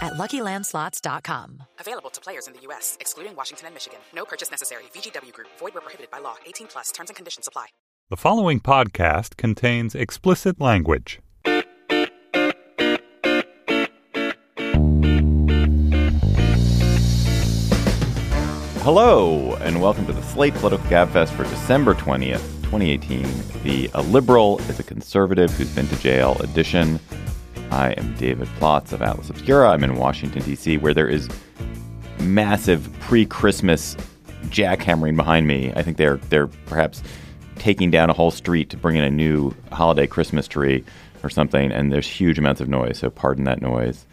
at LuckyLandSlots.com. Available to players in the U.S., excluding Washington and Michigan. No purchase necessary. VGW Group. Void where prohibited by law. 18 plus. Terms and conditions apply. The following podcast contains explicit language. Hello, and welcome to the Slate Political Gabfest for December 20th, 2018. The A Liberal is a Conservative Who's Been to Jail edition. I am David Plotz of Atlas Obscura. I'm in Washington, D.C., where there is massive pre Christmas jackhammering behind me. I think they're, they're perhaps taking down a whole street to bring in a new holiday Christmas tree or something, and there's huge amounts of noise, so pardon that noise.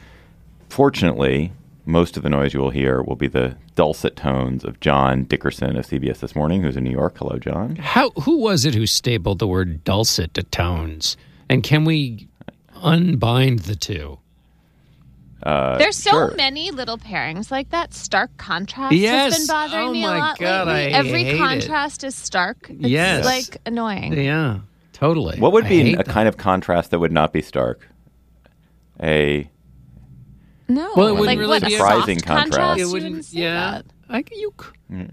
Fortunately, most of the noise you will hear will be the dulcet tones of John Dickerson of CBS This Morning, who's in New York. Hello, John. How who was it who stapled the word dulcet to tones? And can we unbind the two? Uh, There's so sure. many little pairings like that. Stark contrast Yes. has been bothering Oh me a lot God, lately. I Every hate contrast is stark. It's Yes. like annoying. Yeah, totally. What would I be a that. kind of contrast that would not be stark? A No, Well, it wouldn't like really what, be a a- Surprising soft contrast. contrast. It You wouldn't. wouldn't say yeah, that. I c- you. c-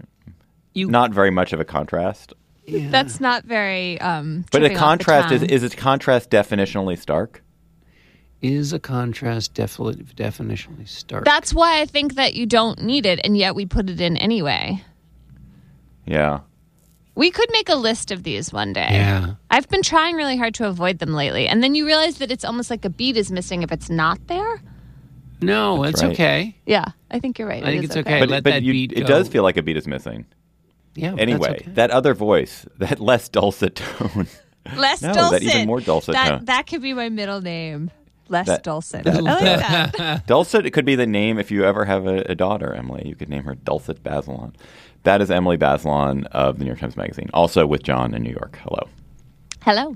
You. not very much of a contrast, yeah. That's not very. Um, but a tripping off the contrast is tongue. is a contrast definitionally stark? Is a contrast defi- definitionally stark. That's why I think that you don't need it, and yet we put it in anyway. Yeah. We could make a list of these one day. yeah. I've been trying really hard to avoid them lately, and then you realize that it's almost like a beat is missing if it's not there. No, That's it's right. okay. Yeah, I think you're right. I It think it's okay. But, let but that you, beat it go. does feel like a beat is missing. Yeah. but that's Anyway, okay. that other voice, that less dulcet tone. Less No, that dulcet. even more dulcet That tone. that could be my middle name. Less That- dulcet. I like that. Oh, dulcet it could be the name if you ever have a, a daughter, Emily. You could name her Dulcet Bazelon. That is Emily Bazelon of the New York Times Magazine, also with John in New York. Hello. Hello.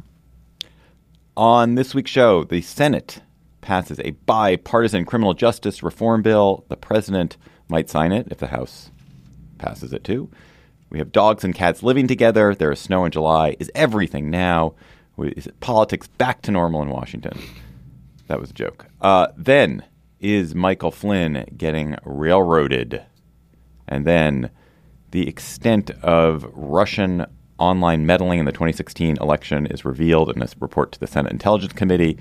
On this week's show, the Senate passes a bipartisan criminal justice reform bill. The president might sign it if the House passes it too. We have dogs and cats living together. There is snow in July. Is everything now? Is it politics back to normal in Washington? That was a joke. Uh, then is Michael Flynn getting railroaded? And then the extent of Russian online meddling in the 2016 election is revealed in this report to the Senate Intelligence Committee,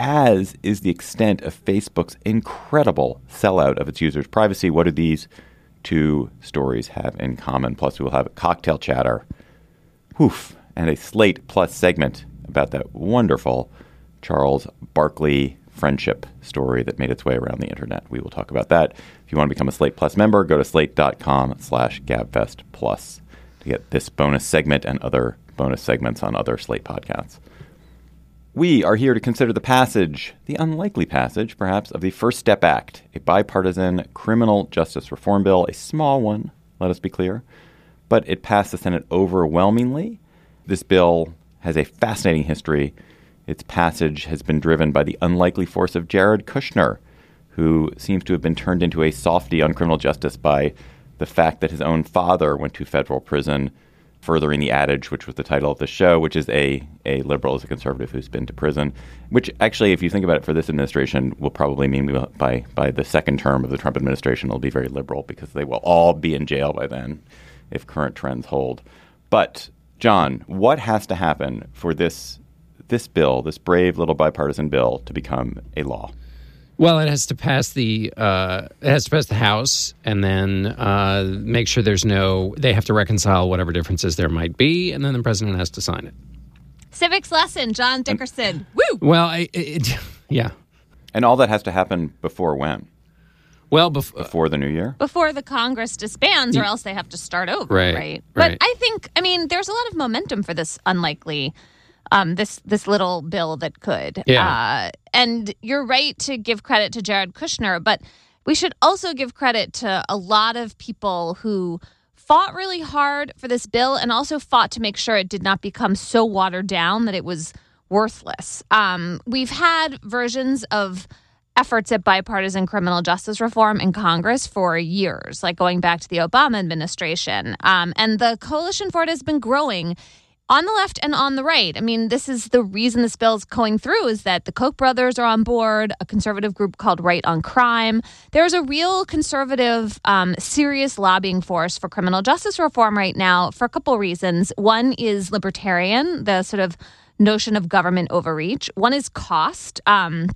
as is the extent of Facebook's incredible sellout of its users' privacy. What do these two stories have in common? Plus, we will have a cocktail chatter, whoof, and a Slate Plus segment about that wonderful Charles Barkley friendship story that made its way around the internet. We will talk about that. If you want to become a Slate Plus member, go to slate.com slash gabfest plus to get this bonus segment and other bonus segments on other Slate podcasts. We are here to consider the passage, the unlikely passage, perhaps, of the First Step Act, a bipartisan criminal justice reform bill, a small one, let us be clear, but it passed the Senate overwhelmingly. This bill has a fascinating history. Its passage has been driven by the unlikely force of Jared Kushner, who seems to have been turned into a softy on criminal justice by the fact that his own father went to federal prison, furthering the adage, which was the title of the show, which is a, a liberal is a conservative who's been to prison, which actually, if you think about it for this administration, will probably mean will- by, by the second term of the Trump administration, it'll be very liberal because they will all be in jail by then if current trends hold. But, John, what has to happen for this, this bill, this brave little bipartisan bill, to become a law? Well, it has to pass the uh, it has to pass the House, and then uh, make sure there's no. They have to reconcile whatever differences there might be, and then the president has to sign it. Civics lesson, John Dickerson. Woo! Well, I, it, yeah. And all that has to happen before when? Well, bef- Before the new year? Before the Congress disbands, or else they have to start over, Right, right? right. But I think, I mean, there's a lot of momentum for this unlikely, um, this this little bill that could. Yeah. Uh, and you're right to give credit to Jared Kushner, but we should also give credit to a lot of people who fought really hard for this bill and also fought to make sure it did not become so watered down that it was worthless. Um, we've had versions of efforts at bipartisan criminal justice reform in Congress for years, like going back to the Obama administration. Um, and the coalition for it has been growing on the left and on the right. I mean, this is the reason this bill is going through is that the Koch brothers are on board, a conservative group called Right on Crime. There's a real conservative, um, serious lobbying force for criminal justice reform right now for a couple reasons. One is libertarian, the sort of notion of government overreach. One is cost. Um,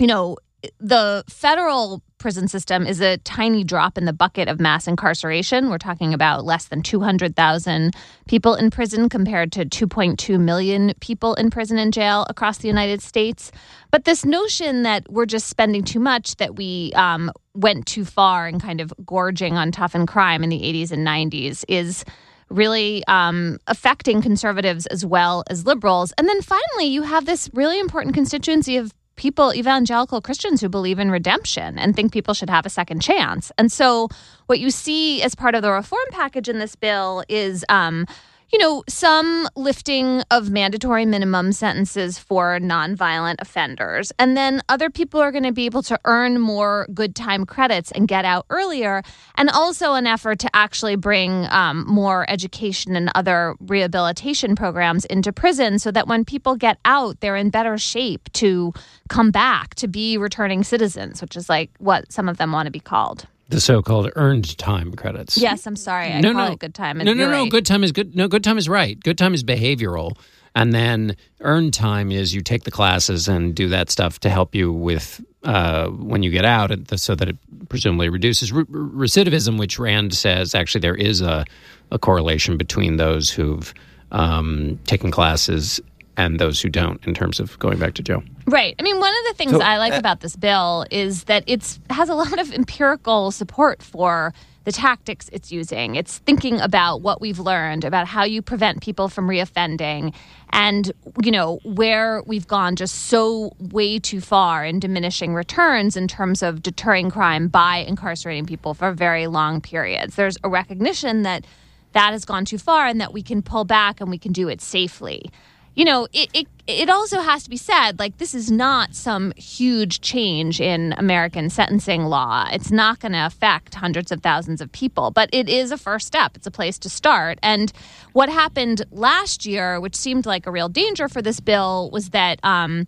you know, the federal prison system is a tiny drop in the bucket of mass incarceration. We're talking about less than 200,000 people in prison compared to 2.2 million people in prison and jail across the United States. But this notion that we're just spending too much, that we um, went too far in kind of gorging on toughened crime in the 80s and 90s is really um, affecting conservatives as well as liberals. And then finally, you have this really important constituency of people, evangelical Christians who believe in redemption and think people should have a second chance. And so, what you see as part of the reform package in this bill is um, you know, some lifting of mandatory minimum sentences for nonviolent offenders. And then other people are going to be able to earn more good time credits and get out earlier. And also an effort to actually bring um, more education and other rehabilitation programs into prison so that when people get out, they're in better shape to come back to be returning citizens, which is like what some of them want to be called the so-called earned time credits. Yes, I'm sorry. I no, call no. it good time. No, no, no. Right. Good time is good. No, good time is right. Good time is behavioral, and then earned time is you take the classes and do that stuff to help you with uh, when you get out, so that it presumably reduces re- recidivism. Which Rand says actually there is a, a correlation between those who've um, taken classes and those who don't in terms of going back to jail. Right. I mean, one of the things So, I like uh, about this bill is that it's has a lot of empirical support for the tactics it's using. It's thinking about what we've learned about how you prevent people from reoffending and, you know, where we've gone just so way too far in diminishing returns in terms of deterring crime by incarcerating people for very long periods. There's a recognition that that has gone too far and that we can pull back and we can do it safely you know, it, it it also has to be said like this is not some huge change in American sentencing law. It's not going to affect hundreds of thousands of people, but it is a first step. It's a place to start. And what happened last year, which seemed like a real danger for this bill, was that. Um,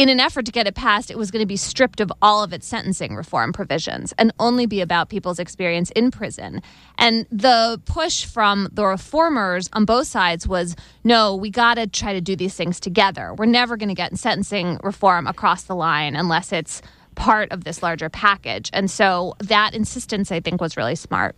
in an effort to get it passed, it was going to be stripped of all of its sentencing reform provisions and only be about people's experience in prison. And the push from the reformers on both sides was no, we got to try to do these things together. We're never going to get sentencing reform across the line unless it's part of this larger package. And so that insistence, I think, was really smart.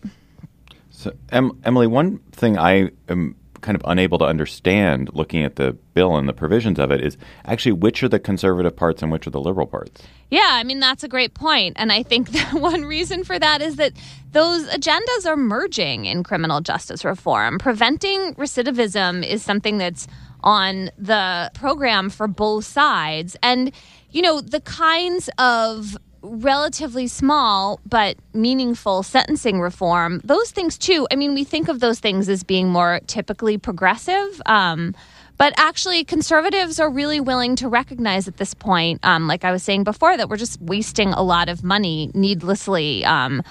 So, em- Emily, one thing I am kind of unable to understand looking at the bill and the provisions of it is actually which are the conservative parts and which are the liberal parts. Yeah, I mean, that's a great point. And I think that one reason for that is that those agendas are merging in criminal justice reform. Preventing recidivism is something that's on the program for both sides. And, you know, the kinds of relatively small but meaningful sentencing reform, those things too. I mean, we think of those things as being more typically progressive. Um, but actually, conservatives are really willing to recognize at this point, um, like I was saying before, that we're just wasting a lot of money needlessly. Um,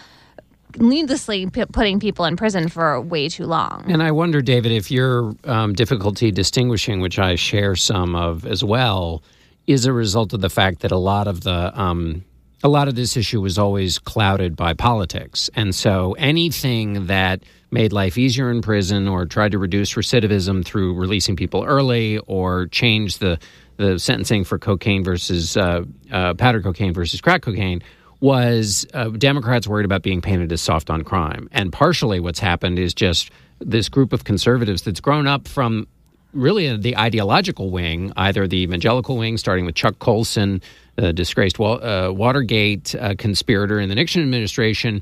needlessly p- putting people in prison for way too long. And I wonder, David, if your um, difficulty distinguishing, which I share some of as well, is a result of the fact that a lot of the um, a lot of this issue was always clouded by politics, and so anything that made life easier in prison or tried to reduce recidivism through releasing people early or change the the sentencing for cocaine versus uh, uh, powder cocaine versus crack cocaine was uh, Democrats worried about being painted as soft on crime. And partially what's happened is just this group of conservatives that's grown up from really the ideological wing, either the evangelical wing, starting with Chuck Colson, the disgraced. Uh, Watergate uh, conspirator in the Nixon administration,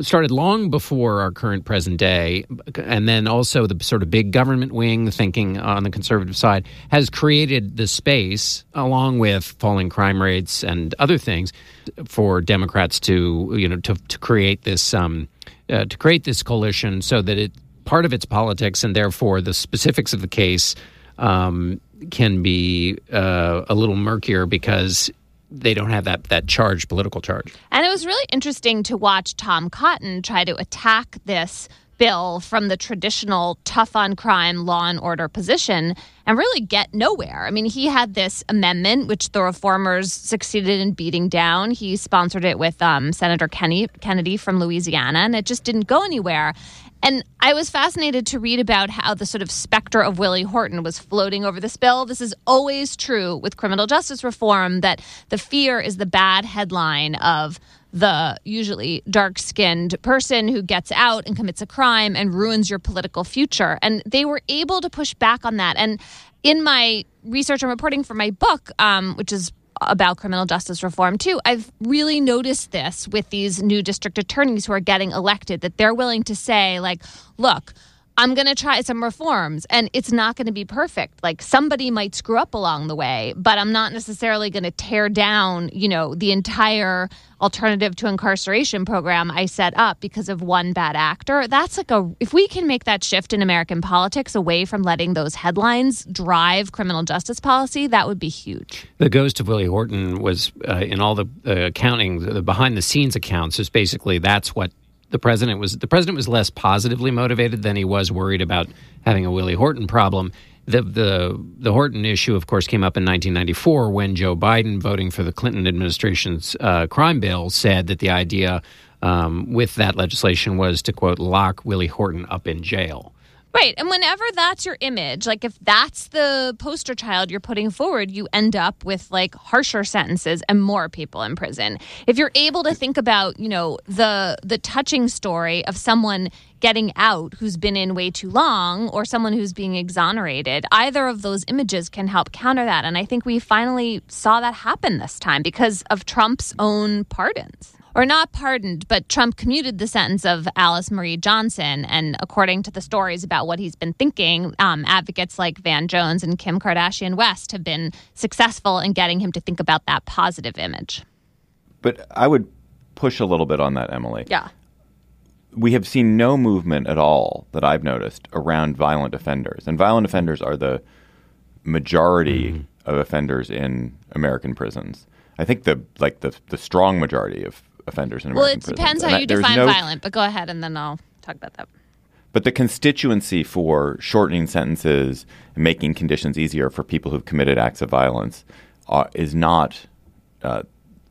started long before our current present day, and then also the sort of big government wing thinking on the conservative side has created the space, along with falling crime rates and other things, for Democrats to you know to, to create this um, uh, to create this coalition so that it part of its politics and therefore the specifics of the case um, can be uh, a little murkier because they don't have that that charged political charge. And it was really interesting to watch Tom Cotton try to attack this bill from the traditional tough on crime law and order position and really get nowhere. I mean, he had this amendment which the reformers succeeded in beating down. He sponsored it with um, Senator Kenny, Kennedy from Louisiana, and it just didn't go anywhere. And I was fascinated to read about how the sort of specter of Willie Horton was floating over this bill. This is always true with criminal justice reform that the fear is the bad headline of the usually dark skinned person who gets out and commits a crime and ruins your political future. And they were able to push back on that. And in my research and reporting for my book, um, which is about criminal justice reform too. I've really noticed this with these new district attorneys who are getting elected that they're willing to say like, look, I'm going to try some reforms and it's not going to be perfect. Like somebody might screw up along the way, but I'm not necessarily going to tear down, you know, the entire alternative to incarceration program I set up because of one bad actor. That's like a if we can make that shift in American politics away from letting those headlines drive criminal justice policy, that would be huge. The ghost of Willie Horton was uh, in all the uh, accounting, the behind the scenes accounts is basically that's what the president was the president was less positively motivated than he was worried about having a Willie Horton problem. The the the Horton issue, of course, came up in 1994 when Joe Biden, voting for the Clinton administration's uh, crime bill, said that the idea um, with that legislation was to quote lock Willie Horton up in jail. Right. And whenever that's your image, like if that's the poster child you're putting forward, you end up with like harsher sentences and more people in prison. If you're able to think about, you know, the the touching story of someone getting out who's been in way too long or someone who's being exonerated, either of those images can help counter that. And I think we finally saw that happen this time because of Trump's own pardons or not pardoned, but Trump commuted the sentence of Alice Marie Johnson. And according to the stories about what he's been thinking, um, advocates like Van Jones and Kim Kardashian West have been successful in getting him to think about that positive image. But I would push a little bit on that, Emily. Yeah. We have seen no movement at all that I've noticed around violent offenders. And violent offenders are the majority mm-hmm. of offenders in American prisons. I think the like the the strong majority of offenders in well, American prisons. Well, it depends how you define no, violent, but go ahead and then I'll talk about that. But the constituency for shortening sentences and making conditions easier for people who've committed acts of violence uh, is not uh,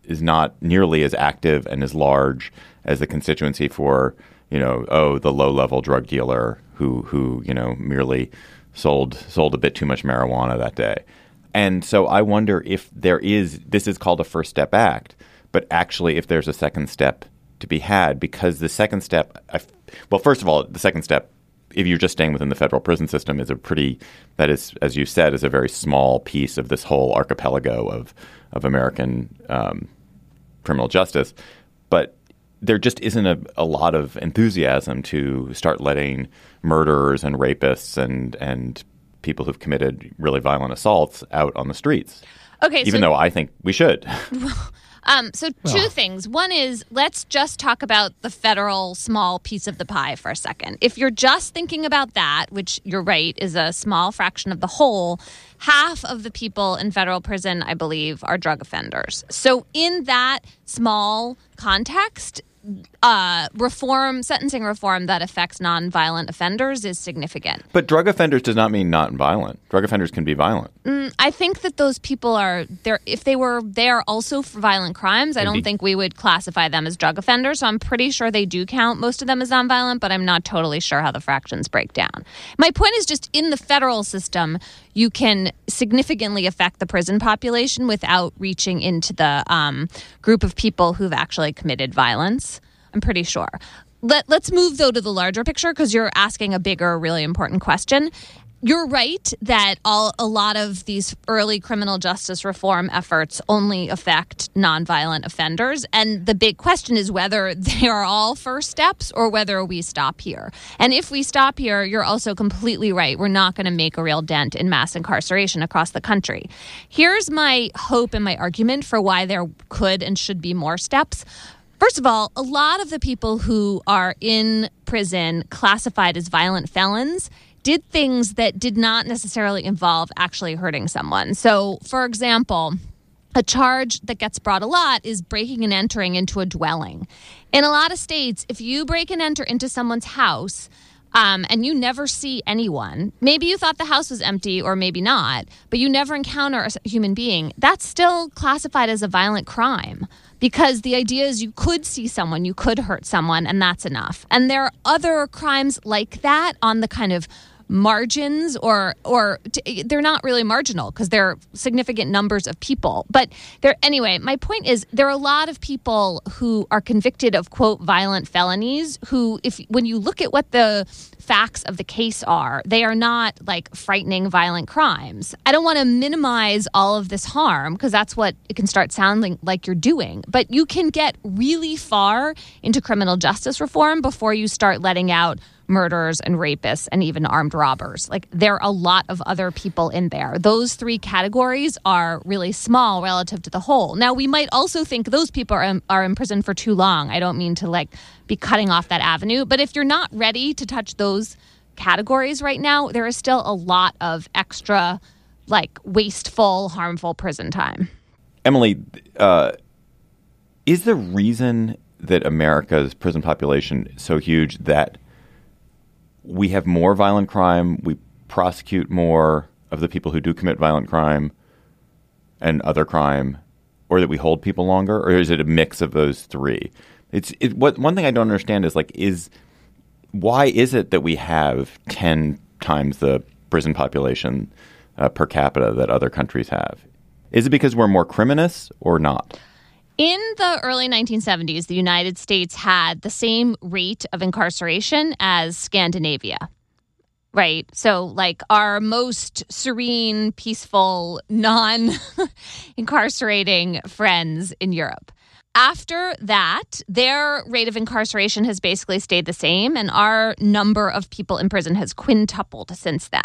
is not nearly as active and as large as the constituency for you know oh the low level drug dealer who who you know merely sold sold a bit too much marijuana that day. And so I wonder if there is this is called a first step act but actually if there's a second step to be had because the second step I, well first of all the second step if you're just staying within the federal prison system is a pretty that is as you said is a very small piece of this whole archipelago of of American um, criminal justice but there just isn't a, a lot of enthusiasm to start letting murderers and rapists and and people who've committed really violent assaults out on the streets. Okay, even so, though I think we should. Um, so, two things. One is let's just talk about the federal small piece of the pie for a second. If you're just thinking about that, which you're right, is a small fraction of the whole, half of the people in federal prison, I believe, are drug offenders. So, in that small context, uh, reform, sentencing reform that affects nonviolent offenders is significant. But drug offenders does not mean not violent. Drug offenders can be violent. Mm, I think that those people are there. If they were there also for violent crimes, I don't think we would classify them as drug offenders. So I'm pretty sure they do count most of them as nonviolent, but I'm not totally sure how the fractions break down. My point is just in the federal system, you can significantly affect the prison population without reaching into the um, group of people who've actually committed violence. I'm pretty sure. Let, let's move though to the larger picture because you're asking a bigger, really important question. You're right that all a lot of these early criminal justice reform efforts only affect nonviolent offenders, and the big question is whether they are all first steps or whether we stop here. And if we stop here, you're also completely right. We're not going to make a real dent in mass incarceration across the country. Here's my hope and my argument for why there could and should be more steps. First of all, a lot of the people who are in prison classified as violent felons did things that did not necessarily involve actually hurting someone. So, for example, a charge that gets brought a lot is breaking and entering into a dwelling. In a lot of states, if you break and enter into someone's house, um, and you never see anyone, maybe you thought the house was empty or maybe not, but you never encounter a human being, that's still classified as a violent crime because the idea is you could see someone, you could hurt someone, and that's enough. And there are other crimes like that on the kind of margins or or t- they're not really marginal because they're significant numbers of people. But there anyway my point is there are a lot of people who are convicted of quote violent felonies who if when you look at what the facts of the case are they are not like frightening violent crimes. I don't want to minimize all of this harm because that's what it can start sounding like you're doing. But you can get really far into criminal justice reform before you start letting out murderers and rapists and even armed robbers. Like there are a lot of other people in there. Those three categories are really small relative to the whole. Now we might also think those people are are in prison for too long. I don't mean to like be cutting off that avenue, but if you're not ready to touch those categories right now, there is still a lot of extra like wasteful, harmful prison time. Emily, uh, is the reason that America's prison population is so huge that we have more violent crime, we prosecute more of the people who do commit violent crime and other crime, or that we hold people longer, or is it a mix of those three? It's it, what one thing I don't understand is like is why is it that we have ten times the prison population uh, per capita that other countries have? Is it because we're more criminous or not? In the early 1970s, the United States had the same rate of incarceration as Scandinavia. Right. So, like our most serene, peaceful, non incarcerating friends in Europe. After that, their rate of incarceration has basically stayed the same, and our number of people in prison has quintupled since then.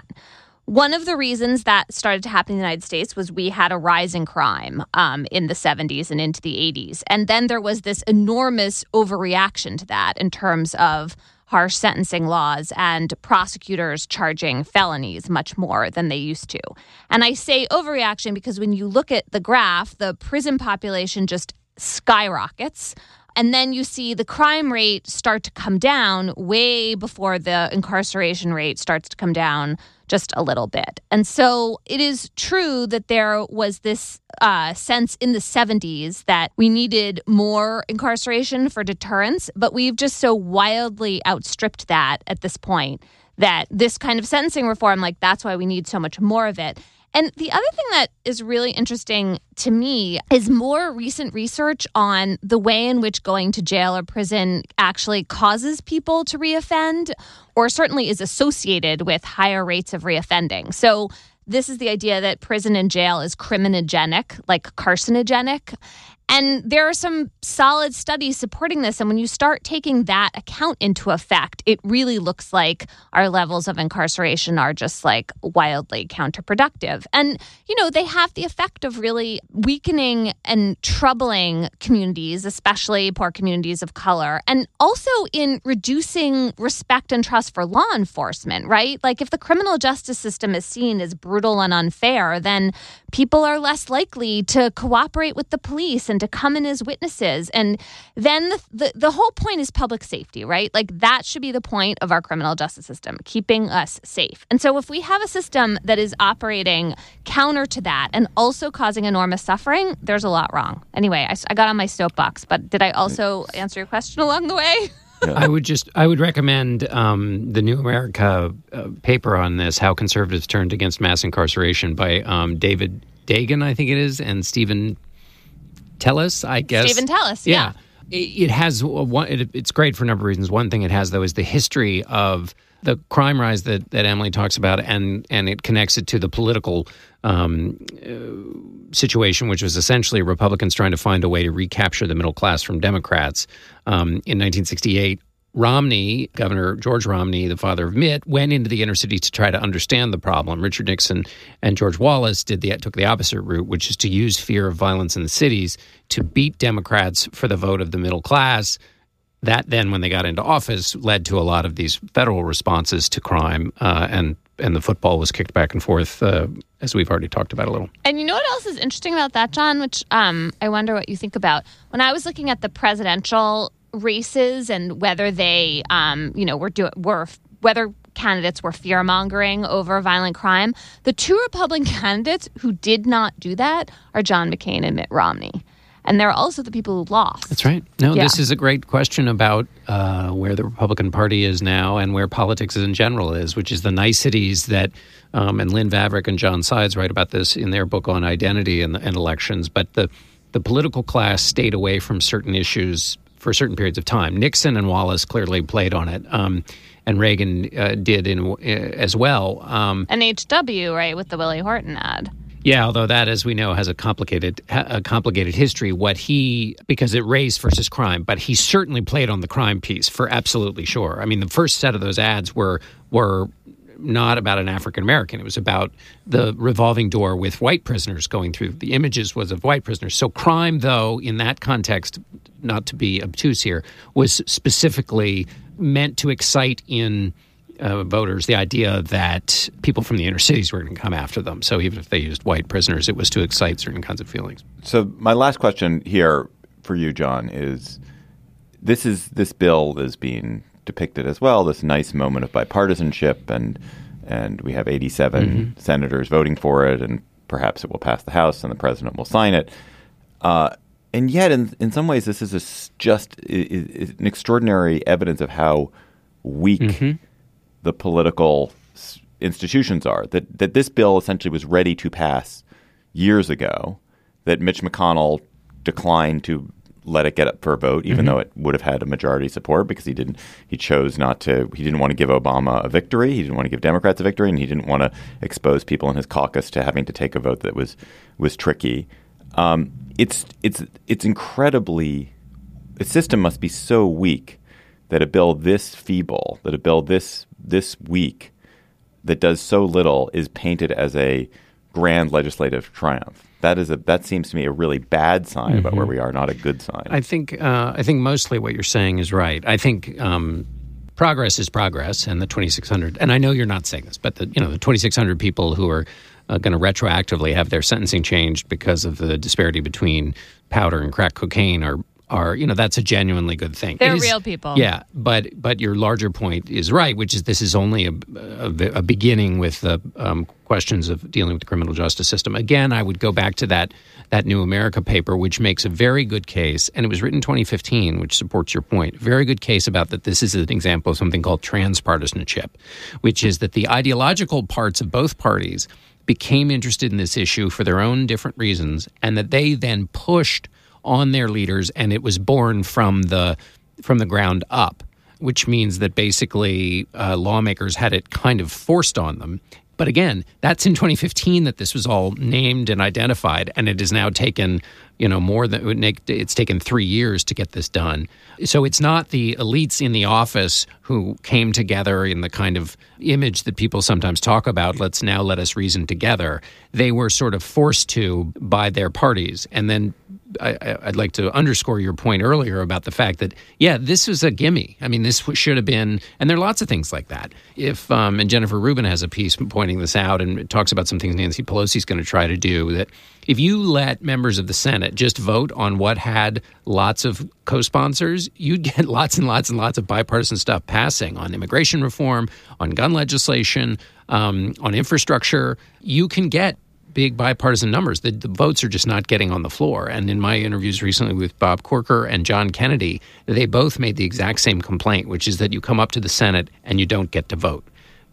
One of the reasons that started to happen in the United States was we had a rise in crime um, in the 70s and into the 80s. And then there was this enormous overreaction to that in terms of harsh sentencing laws and prosecutors charging felonies much more than they used to. And I say overreaction because when you look at the graph, the prison population just skyrockets. And then you see the crime rate start to come down way before the incarceration rate starts to come down just a little bit. And so it is true that there was this uh, sense in the 70s that we needed more incarceration for deterrence, but we've just so wildly outstripped that at this point that this kind of sentencing reform, like, that's why we need so much more of it. And the other thing that is really interesting to me is more recent research on the way in which going to jail or prison actually causes people to reoffend, or certainly is associated with higher rates of reoffending. So, this is the idea that prison and jail is criminogenic, like carcinogenic. And there are some solid studies supporting this. And when you start taking that account into effect, it really looks like our levels of incarceration are just like wildly counterproductive. And, you know, they have the effect of really weakening and troubling communities, especially poor communities of color, and also in reducing respect and trust for law enforcement, right? Like if the criminal justice system is seen as brutal and unfair, then people are less likely to cooperate with the police and and to come in as witnesses. And then the, the, the whole point is public safety, right? Like that should be the point of our criminal justice system, keeping us safe. And so if we have a system that is operating counter to that and also causing enormous suffering, there's a lot wrong. Anyway, I, I got on my soapbox, but did I also answer your question along the way? I would just I would recommend um, the New America uh, paper on this: how conservatives turned against mass incarceration by um, David Dagan, I think it is, and Steven Teles, I guess. Steven Teles, yeah. yeah. It, it has one. It, it's great for a number of reasons. One thing it has though is the history of the crime rise that, that Emily talks about, and and it connects it to the political um, uh, situation, which was essentially Republicans trying to find a way to recapture the middle class from Democrats. Um, in 1968, Romney, Governor George Romney, the father of Mitt, went into the inner city to try to understand the problem. Richard Nixon and George Wallace did the took the opposite route, which is to use fear of violence in the cities to beat Democrats for the vote of the middle class. That then, when they got into office, led to a lot of these federal responses to crime, uh, and and the football was kicked back and forth, uh, as we've already talked about a little. And you know what else is interesting about that, John? Which um, I wonder what you think about. When I was looking at the presidential races and whether they, um, you know, were do were whether candidates were fear mongering over violent crime, the two Republican candidates who did not do that are John McCain and Mitt Romney. And they're also the people who lost. That's right. No, Yeah. this is a great question about uh, where the Republican Party is now and where politics in general is, which is the niceties that, um, and Lynn Vavreck and John Sides write about this in their book on identity and, and elections. But the the political class stayed away from certain issues for certain periods of time. Nixon and Wallace clearly played on it, um, and Reagan uh, did in, uh, as well. Um, And HW, right, with the Willie Horton ad. yeah, although that, as we know, has a complicated a complicated history. What he because it race versus crime, but he certainly played on the crime piece for absolutely sure. I mean, the first set of those ads were were not about an African American. It was about the revolving door with white prisoners going through. The images was of white prisoners. So crime, though, in that context, not to be obtuse here, was specifically meant to excite in uh, voters the idea that people from the inner cities were going to come after them. So even if they used white prisoners, it was to excite certain kinds of feelings. So my last question here for you, John, is this is this bill is being depicted as well, this nice moment of bipartisanship and and we have 87 senators voting for it and perhaps it will pass the House and the president will sign it. Uh, and yet, in in some ways, this is a just i i an extraordinary evidence of how weak the political institutions are. That that this bill essentially was ready to pass years ago. That Mitch McConnell declined to let it get up for a vote, even though it would have had a majority support because he didn't. He chose not to. He didn't want to give Obama a victory. He didn't want to give Democrats a victory, and he didn't want to expose people in his caucus to having to take a vote that was was tricky. Um, it's it's it's incredibly. The system must be so weak that a bill this feeble, that a bill this this weak, that does so little, is painted as a grand legislative triumph. That is a that seems to me a really bad sign about where we are, not a good sign. I think uh, I think mostly what you're saying is right. I think um, progress is progress, and the 2,600. And I know you're not saying this, but the you know the 2,600 people who are uh, going to retroactively have their sentencing changed because of the disparity between powder and crack cocaine are are you know that's a genuinely good thing. They're is- real people. Yeah, but but your larger point is right, which is this is only a, a, a beginning with the um, questions of dealing with the criminal justice system. Again, I would go back to that that New America paper, which makes a very good case, and it was written in 2015, which supports your point. Very good case about that. This is an example of something called transpartisanship, which is that the ideological parts of both parties became interested in this issue for their own different reasons, and that they then pushed on their leaders, and it was born from the from the ground up, which means that basically uh, lawmakers had it kind of forced on them. But again, that's in 2015 that this was all named and identified, and it has now taken, you know, more than it's taken three years to get this done. So it's not the elites in the office who came together in the kind of image that people sometimes talk about. Let's now let us reason together. They were sort of forced to by their parties, and then I, I'd like to underscore your point earlier about the fact that yeah, this was a gimme. I mean, this should have been, and there are lots of things like that. If um, and Jennifer Rubin has a piece pointing this out and it talks about some things Nancy Pelosi's going to try to do. That if you let members of the Senate just vote on what had lots of co-sponsors, you'd get lots and lots and lots of bipartisan stuff passing on immigration reform, on gun legislation, um, on infrastructure. You can get big bipartisan numbers. The, the votes are just not getting on the floor. And in my interviews recently with Bob Corker and John Kennedy, they both made the exact same complaint, which is that you come up to the Senate and you don't get to vote,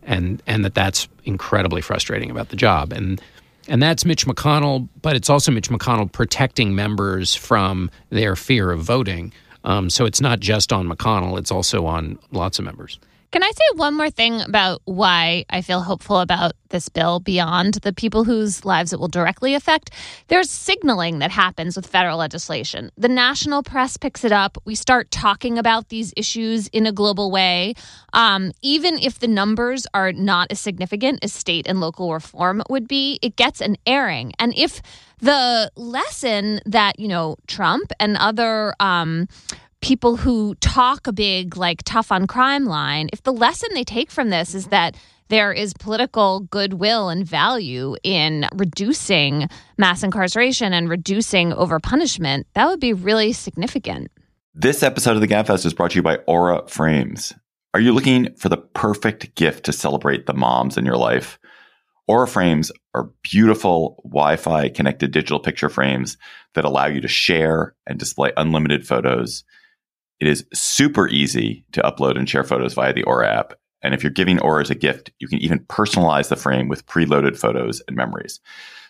and and that that's incredibly frustrating about the job. And and that's Mitch McConnell, but it's also Mitch McConnell protecting members from their fear of voting. Um, so it's not just on McConnell; it's also on lots of members. Can I say one more thing about why I feel hopeful about this bill beyond the people whose lives it will directly affect? There's signaling that happens with federal legislation. The national press picks it up. We start talking about these issues in a global way. Um, even if the numbers are not as significant as state and local reform would be, it gets an airing. And if the lesson that, you know, Trump and other um, people who talk a big, like tough on crime line, if the lesson they take from this is that there is political goodwill and value in reducing mass incarceration and reducing overpunishment, that would be really significant. This episode of the Gabfest is brought to you by Aura Frames. Are you looking for the perfect gift to celebrate the moms in your life? Aura frames are beautiful Wi Fi connected digital picture frames that allow you to share and display unlimited photos it is super easy to upload and share photos via the Aura app. And if you're giving Aura as a gift, you can even personalize the frame with preloaded photos and memories.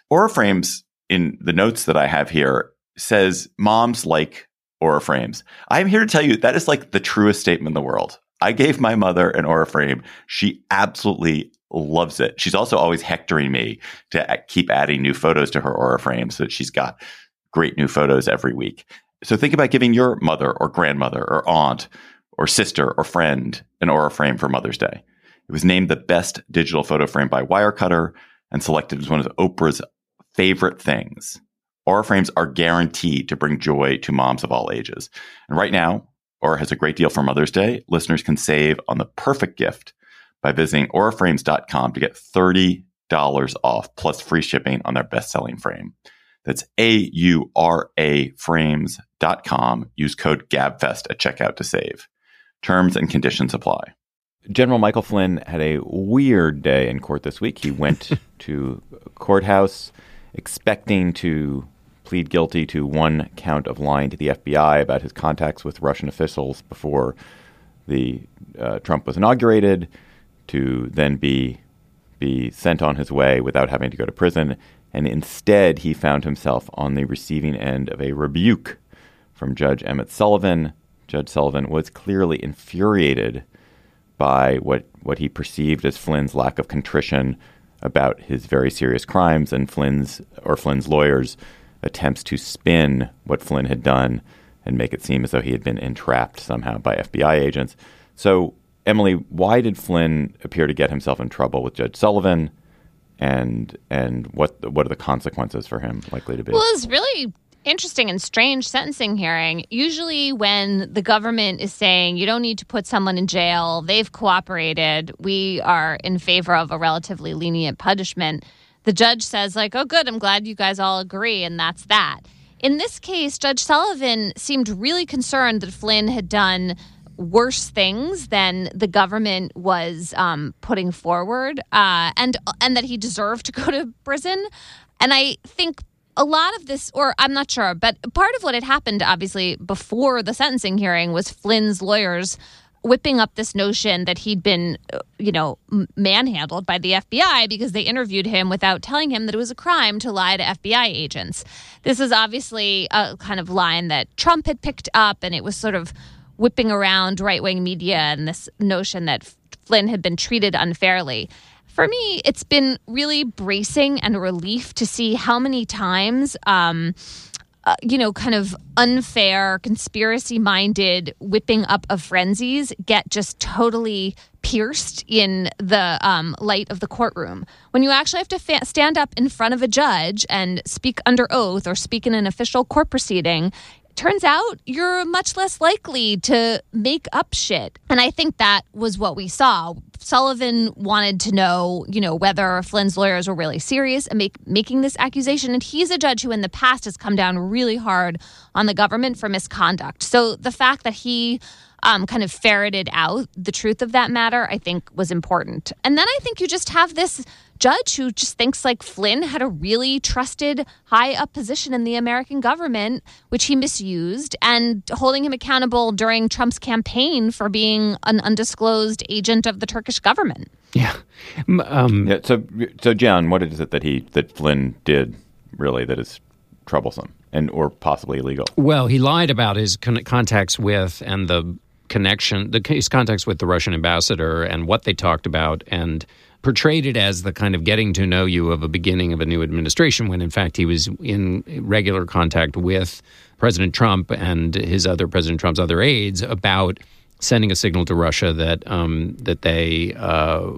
Aura frames in the notes that I have here says moms like Aura frames. I'm here to tell you that is like the truest statement in the world. I gave my mother an Aura frame. She absolutely loves it. She's also always hectoring me to keep adding new photos to her Aura frame so that she's got great new photos every week. So think about giving your mother or grandmother or aunt or sister or friend an Aura frame for Mother's Day. It was named the best digital photo frame by Wirecutter and selected as one of Oprah's favorite things. Aura frames are guaranteed to bring joy to moms of all ages. And right now, Aura has a great deal for Mother's Day. Listeners can save on the perfect gift by visiting auraframes.com to get $30 off plus free shipping on their best selling frame. That's A U R A frames.com. Use code GABFEST at checkout to save. Terms and conditions apply. General Michael Flynn had a weird day in court this week. He went to courthouse expecting to plead guilty to one count of lying to the FBI about his contacts with Russian officials before the uh, Trump was inaugurated, to then be be sent on his way without having to go to prison and instead he found himself on the receiving end of a rebuke from Judge Emmett Sullivan. Judge Sullivan was clearly infuriated by what, what he perceived as Flynn's lack of contrition about his very serious crimes and Flynn's or Flynn's lawyers' attempts to spin what Flynn had done and make it seem as though he had been entrapped somehow by FBI agents. So, Emily, why did Flynn appear to get himself in trouble with Judge Sullivan? And and what what are the consequences for him likely to be? Well, it's really interesting and strange sentencing hearing. Usually, when the government is saying you don't need to put someone in jail, they've cooperated, we are in favor of a relatively lenient punishment. The judge says, like, oh, good, I'm glad you guys all agree, and that's that. In this case, Judge Sullivan seemed really concerned that Flynn had done worse things than the government was um, putting forward, uh, and and that he deserved to go to prison. And I think a lot of this, or I'm not sure, but part of what had happened, obviously, before the sentencing hearing was Flynn's lawyers whipping up this notion that he'd been, uh, you know, manhandled by the FBI because they interviewed him without telling him that it was a crime to lie to FBI agents. This is obviously a kind of line that Trump had picked up, and it was sort of whipping around right wing media and this notion that Flynn had been treated unfairly. For me, it's been really bracing and relief to see how many times, um, uh, you know, kind of unfair, conspiracy minded whipping up of frenzies get just totally pierced in the um, light of the courtroom. When you actually have to fa- stand up in front of a judge and speak under oath or speak in an official court proceeding, turns out you're much less likely to make up shit. And I think that was what we saw. Sullivan wanted to know, you know, whether Flynn's lawyers were really serious and make, making this accusation. And he's a judge who in the past has come down really hard on the government for misconduct. So the fact that he um, kind of ferreted out the truth of that matter, I think was important. And then I think you just have this judge who just thinks like Flynn had a really trusted high up position in the American government, which he misused, and holding him accountable during Trump's campaign for being an undisclosed agent of the Turkish government. Yeah. Um, yeah. So, so John, what is it that he that Flynn did really that is troublesome and or possibly illegal? Well, he lied about his con- contacts with and the connection, the case context with the Russian ambassador and what they talked about, and portrayed it as the kind of getting to know you of a beginning of a new administration, when in fact he was in regular contact with President Trump and his other President Trump's other aides about sending a signal to Russia that um, that they. Uh,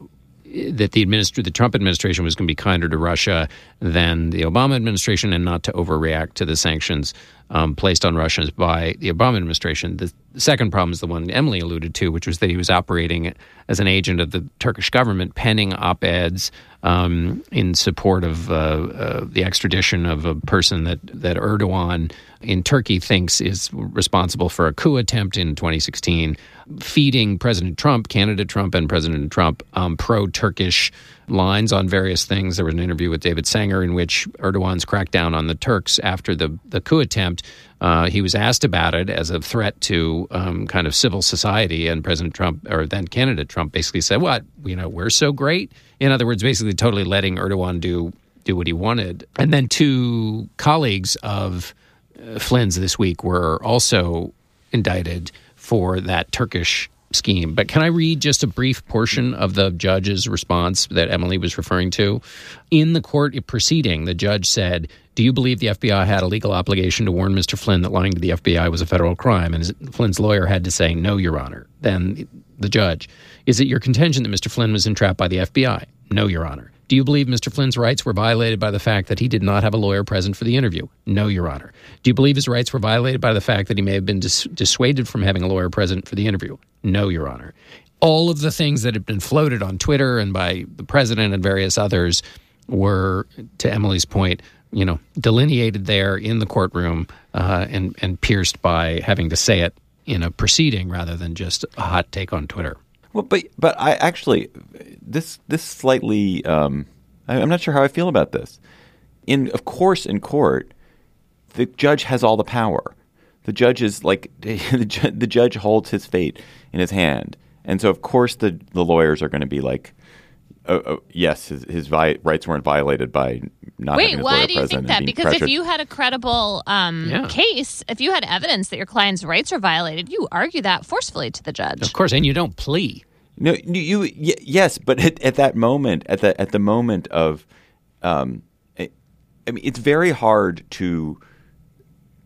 that the administ- the Trump administration was going to be kinder to Russia than the Obama administration, and not to overreact to the sanctions um, placed on Russians by the Obama administration. The, the second problem is the one Emily alluded to, which was that he was operating as an agent of the Turkish government, penning op eds um, in support of uh, uh, the extradition of a person that that Erdogan in Turkey thinks is responsible for a coup attempt in 2016, feeding President Trump, candidate Trump, and President Trump um, pro-Turkish lines on various things. There was an interview with David Sanger in which Erdogan's crackdown on the Turks after the the coup attempt. Uh, he was asked about it as a threat to um, kind of civil society, and President Trump, or then candidate Trump, basically said, "What you know, we're so great." In other words, basically totally letting Erdogan do do what he wanted. And then two colleagues of uh, Flynn's this week were also indicted for that Turkish scheme. But can I read just a brief portion of the judge's response that Emily was referring to? In the court proceeding, the judge said, Do you believe the FBI had a legal obligation to warn Mr. Flynn that lying to the FBI was a federal crime? And Flynn's lawyer had to say, No, Your Honor. Then the judge, Is it your contention that Mr. Flynn was entrapped by the FBI? No, Your Honor. Do you believe Mr. Flynn's rights were violated by the fact that he did not have a lawyer present for the interview? No, Your Honor. Do you believe his rights were violated by the fact that he may have been dis- dissuaded from having a lawyer present for the interview? No, Your Honor. All of the things that had been floated on Twitter and by the president and various others were, to Emily's point, you know, delineated there in the courtroom uh, and and pierced by having to say it in a proceeding rather than just a hot take on Twitter. Well, but but I actually this this slightly um, I, I'm not sure how I feel about this. In of course, in court, the judge has all the power. The judge is like the, ju- the judge holds his fate in his hand, and so of course the the lawyers are going to be like, oh, oh, yes, his, his vi- rights weren't violated by not Wait, having his why lawyer do you present think and that? being Because if you had a credible um, Yeah. case, if you had evidence that your client's rights are violated, you argue that forcefully to the judge. Of course, and you don't plea. No, you, you yes, but at, at that moment, at the at the moment of, um, I, I mean, it's very hard to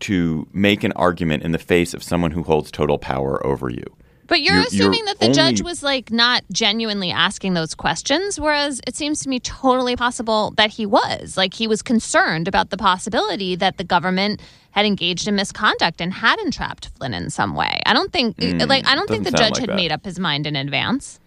to make an argument in the face of someone who holds total power over you. But you're, You're- assuming you're that the judge was like not genuinely asking those questions, whereas it seems to me totally possible that he was. Like he was concerned about the possibility that the government had engaged in misconduct and had entrapped Flynn in some way. I don't think hmm, like I don't think the doesn't sound judge like had that. made up his mind in advance.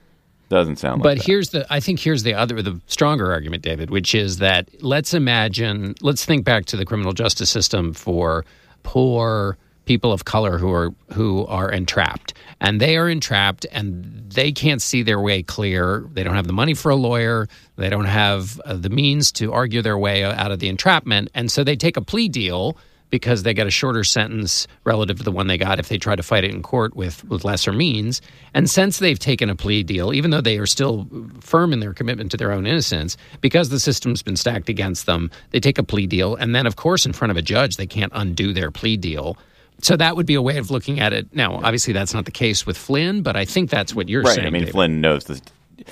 Doesn't sound like But that. here's the I think here's the other the stronger argument, David, which is that let's imagine let's think back to the criminal justice system for poor people of color who are who are entrapped. And they are entrapped and they can't see their way clear. They don't have the money for a lawyer. They don't have uh, the means to argue their way out of the entrapment. And so they take a plea deal because they get a shorter sentence relative to the one they got if they try to fight it in court with, with lesser means. And since they've taken a plea deal, even though they are still firm in their commitment to their own innocence, because the system's been stacked against them, they take a plea deal. And then, of course, in front of a judge, they can't undo their plea deal. So that would be a way of looking at it. Now, obviously, that's not the case with Flynn, but I think that's what you're saying. right. saying. I mean, David. Flynn knows this.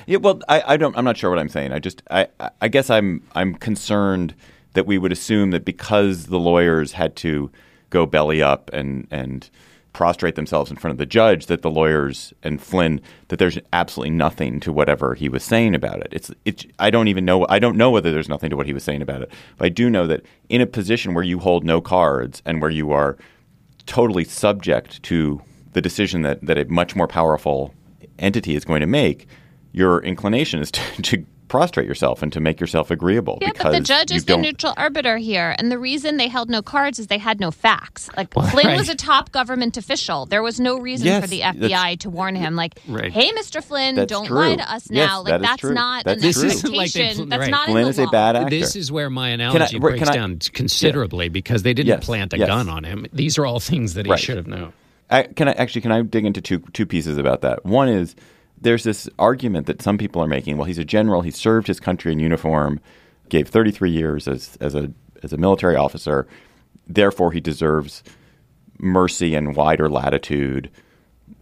Yeah, well, I, I don't. I'm not sure what I'm saying. I just, I, I guess I'm, I'm concerned that we would assume that because the lawyers had to go belly up and and prostrate themselves in front of the judge, that the lawyers and Flynn, that there's absolutely nothing to whatever he was saying about it. It's, it's. I don't even know. I don't know whether there's nothing to what he was saying about it. But I do know that in a position where you hold no cards and where you are totally subject to the decision that, that a much more powerful entity is going to make, your inclination is to, to prostrate yourself and to make yourself agreeable. Yeah, because but the judge is the don't- neutral arbiter here. And the reason they held no cards is they had no facts. Like Flynn right. was a top government official. There was no reason Yes, for the FBI to warn him, like, Right. hey, Mr. Flynn, That's don't true. lie to us Yes, now. like is that's true. not That's an true. This isn't like they- expectation. that's right. not Flynn in is the a law. bad actor. This is where my analogy right, breaks can I- down considerably because they didn't Yes, plant a yes. gun on him. These are all things that he Right. should have known. I, can I actually can I dig into two two pieces about that? One is there's this argument that some people are making. Well, he's a general. He served his country in uniform, gave 33 years as as a as a military officer. Therefore, he deserves mercy and wider latitude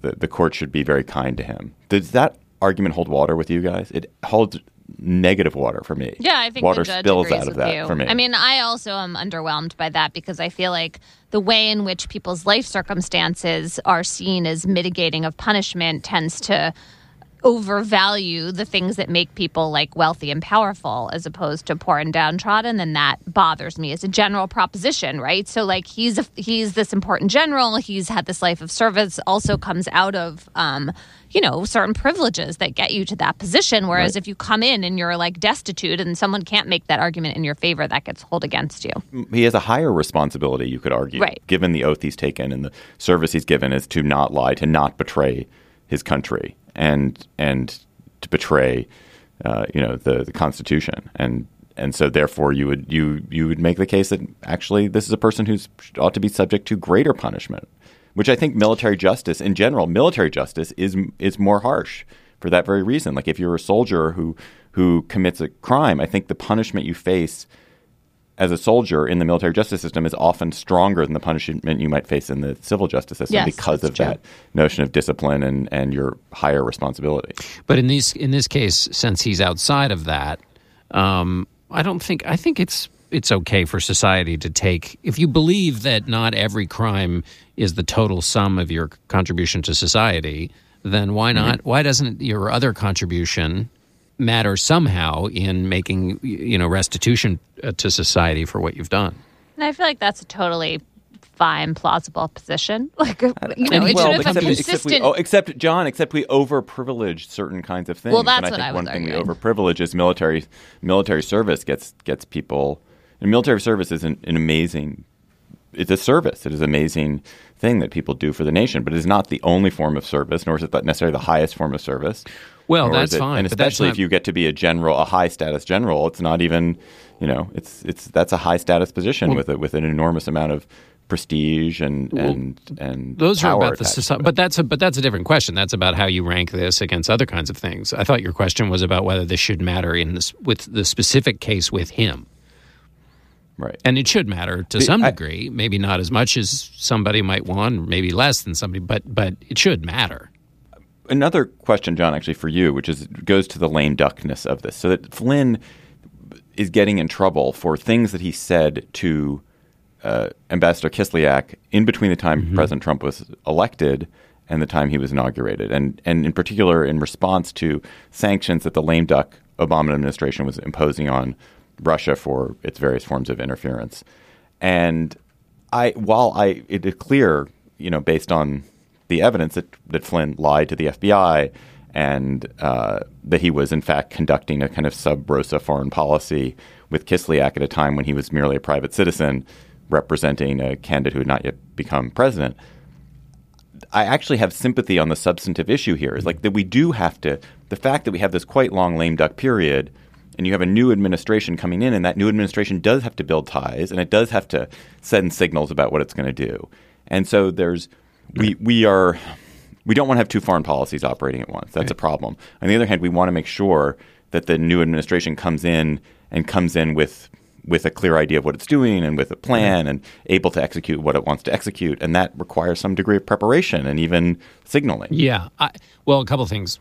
the, the court should be very kind to him. Does that argument hold water with you guys? It holds negative water for me. Yeah, I think water the judge spills agrees out of that you. for me. I mean, I also am underwhelmed by that because I feel like the way in which people's life circumstances are seen as mitigating of punishment tends to overvalue the things that make people like wealthy and powerful as opposed to poor and downtrodden then that bothers me. As a general proposition right? So like he's a, he's this important general. He's had this life of service. Also comes out of um you know certain privileges that get you to that position. Whereas if you come in and you're like destitute and someone can't make that argument in your favor that gets held against you. He has a higher responsibility, you could argue, Right. given the oath he's taken and the service he's given is to not lie, to not betray his country, and and to betray, uh, you know, the, the Constitution, and and so therefore you would you you would make the case that actually this is a person who's ought to be subject to greater punishment, which I think military justice in general, military justice is is more harsh for that very reason. Like if you're a soldier who who commits a crime, I think the punishment you face as a soldier in the military justice system is often stronger than the punishment you might face in the civil justice system Yes, because of true. that notion of discipline and, and your higher responsibility. But in these in this case, since he's outside of that, um, I don't think I think it's it's okay for society to take if you believe that not every crime is the total sum of your contribution to society, then why not? Why doesn't your other contribution matter somehow in making you know restitution uh, to society for what you've done? and i feel like that's a totally fine plausible position like you know it well, should have except, been except we, consistent oh, except John, except we overprivilege certain kinds of things. Well, that's and I what think I was one thing we arguing. overprivilege is military military service gets gets people. And military service is an, an amazing. It's a service. It is an amazing thing that people do for the nation, but it is not the only form of service, nor is it necessarily the highest form of service. Well, that's it- fine, and especially not- if you get to be a general, a high status general, it's not even, you know, it's it's that's a high status position with a, with an enormous amount of prestige and and and Those are about the society, but that's a but that's a different question. That's about how you rank this against other kinds of things. I thought your question was about whether this should matter in this with the specific case with him, right. and it should matter to some I- degree. Maybe not as much as somebody might want, maybe less than somebody, but but it should matter. another question, John, actually for you, which is goes to the lame duckness of this. So that Flynn is getting in trouble for things that he said to uh, Ambassador Kislyak in between the time President Trump was elected and the time he was inaugurated, and and in particular in response to sanctions that the lame duck Obama administration was imposing on Russia for its various forms of interference. And I, while I, it is clear, you know, based on the evidence that, that Flynn lied to the FBI and uh, that he was in fact conducting a kind of sub rosa foreign policy with Kislyak at a time when he was merely a private citizen representing a candidate who had not yet become president. I actually have sympathy on the substantive issue here. Is like that we do have to the fact that we have this quite long lame duck period, and you have a new administration coming in, and that new administration does have to build ties, and it does have to send signals about what it's going to do. And so there's we we are we don't want to have two foreign policies operating at once. That's a problem. On the other hand, we want to make sure that the new administration comes in and comes in with with a clear idea of what it's doing and with a plan and able to execute what it wants to execute, and that requires some degree of preparation and even signaling. Yeah. I, well, a couple things.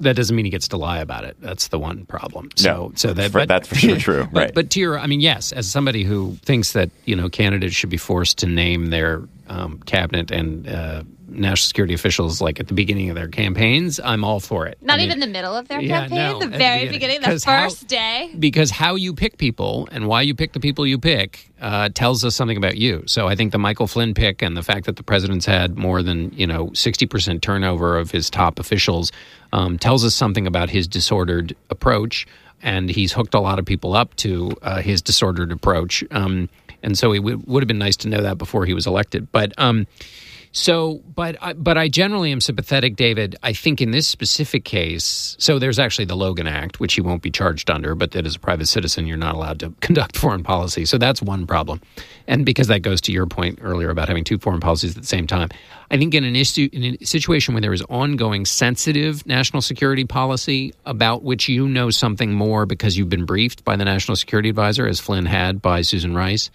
That doesn't mean he gets to lie about it. That's the one problem. So, No, so that for- but, that's for sure true, But, right. but to your, I mean, yes, as somebody who thinks that you know candidates should be forced to name their um, cabinet and uh, national security officials like at the beginning of their campaigns, I'm all for it. Not I mean, even the middle of their yeah, campaign, no, the at the very beginning. the 'Cause how- first day. because how you pick people and why you pick the people you pick uh, tells us something about you. So I think the Michael Flynn pick and the fact that the president's had more than you know sixty percent turnover of his top officials um, tells us something about his disordered approach, and he's hooked a lot of people up to uh, his disordered approach. Um, and so it w- would have been nice to know that before he was elected, but. Um, so, but I, but I generally am sympathetic, David. I think in this specific case, so there's actually the Logan Act, which he won't be charged under, but that as a private citizen, you're not allowed to conduct foreign policy. So that's one problem, and because that goes to your point earlier about having two foreign policies at the same time, I think in an issue in a situation where there is ongoing sensitive national security policy about which you know something more because you've been briefed by the national security advisor, as Flynn had by Susan Rice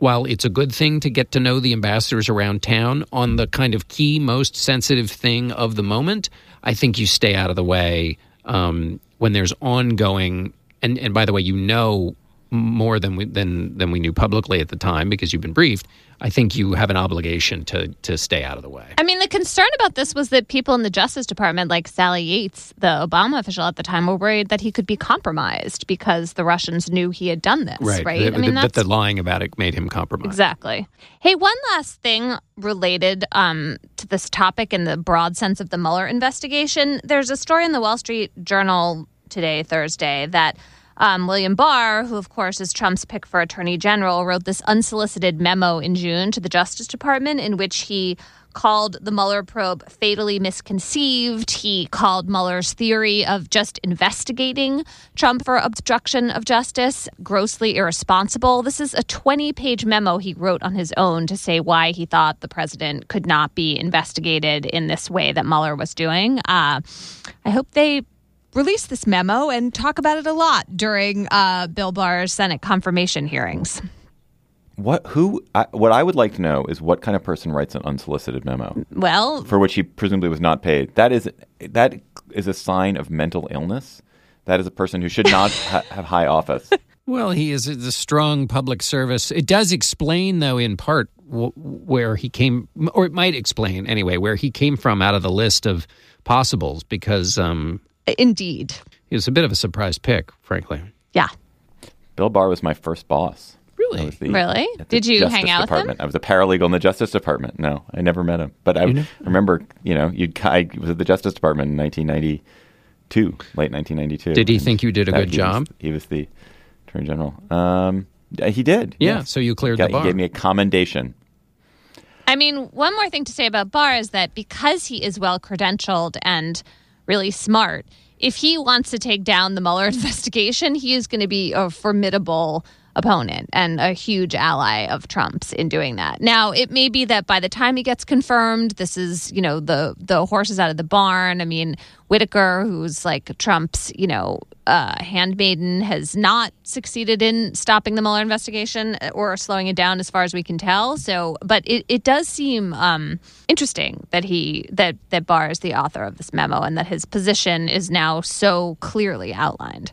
while it's a good thing to get to know the ambassadors around town on the kind of key, most sensitive thing of the moment, I think you stay out of the way um, when there's ongoing. And, and by the way, you know more than we than than we knew publicly at the time because you've been briefed. I think you have an obligation to to stay out of the way. I mean, the concern about this was that people in the Justice Department, like Sally Yates, the Obama official at the time, were worried that he could be compromised because the Russians knew he had done this. Right. right? The, I mean, that the lying about it made him compromised. Exactly. Hey, one last thing related um, to this topic in the broad sense of the Mueller investigation. There's a story in the Wall Street Journal today, Thursday, that um, William Barr, who of course is Trump's pick for attorney general, wrote this unsolicited memo in June to the Justice Department in which he called the Mueller probe fatally misconceived. He called Mueller's theory of just investigating Trump for obstruction of justice grossly irresponsible. This is a 20 page memo he wrote on his own to say why he thought the president could not be investigated in this way that Mueller was doing. Uh, I hope they release this memo and talk about it a lot during uh, Bill Barr's Senate confirmation hearings. What who I, what I would like to know is what kind of person writes an unsolicited memo? Well, for which he presumably was not paid. That is that is a sign of mental illness. That is a person who should not ha- have high office. Well, he is a strong public service. It does explain, though, in part w- where he came, or it might explain anyway, where he came from out of the list of possibles, because um, Indeed. He was a bit of a surprise pick, frankly. Yeah. Bill Barr was my first boss. Really? The, really? Did you Justice hang out Department. with him? I was a paralegal in the Justice Department. No, I never met him. But I, I remember, you know, you I was at the Justice Department in 1992, late 1992. Did he think you did a good he job? Was, he was the Attorney General. Um, he did. Yeah, yes. so you cleared he, the bar. He gave me a commendation. I mean, one more thing to say about Barr is that because he is well credentialed and really smart, if he wants to take down the Mueller investigation, he is going to be a formidable opponent and a huge ally of Trump's in doing that. Now, it may be that by the time he gets confirmed, this is, you know, the the horse is out of the barn. I mean, Whitaker, who's like Trump's, you know, uh, handmaiden, has not succeeded in stopping the Mueller investigation or slowing it down, as far as we can tell. So, but it, it does seem um, interesting that he that that Barr is the author of this memo and that his position is now so clearly outlined.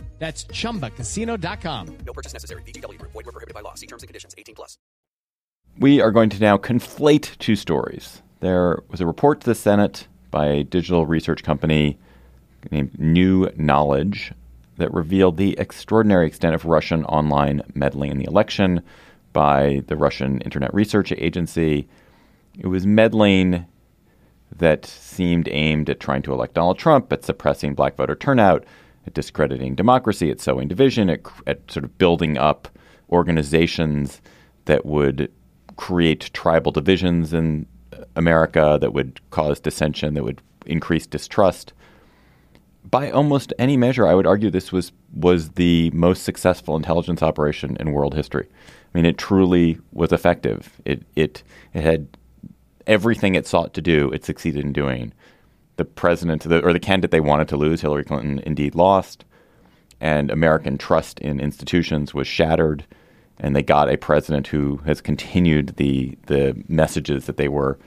That's ChumbaCasino.com. No purchase necessary. VGW Group. Void were prohibited by law. See terms and conditions. 18 plus. We are going to now conflate two stories. There was a report to the Senate by a digital research company named New Knowledge that revealed the extraordinary extent of Russian online meddling in the election by the Russian Internet Research Agency. It was meddling that seemed aimed at trying to elect Donald Trump, at suppressing black voter turnout, at discrediting democracy, at sowing division, at, at sort of building up organizations that would create tribal divisions in America, that would cause dissension, that would increase distrust. By almost any measure, I would argue this was was the most successful intelligence operation in world history. I mean, it truly was effective. It it it had everything it sought to do. It succeeded in doing the president the, or the candidate they wanted to lose, Hillary Clinton, indeed lost, and American trust in institutions was shattered, and they got a president who has continued the the messages that they were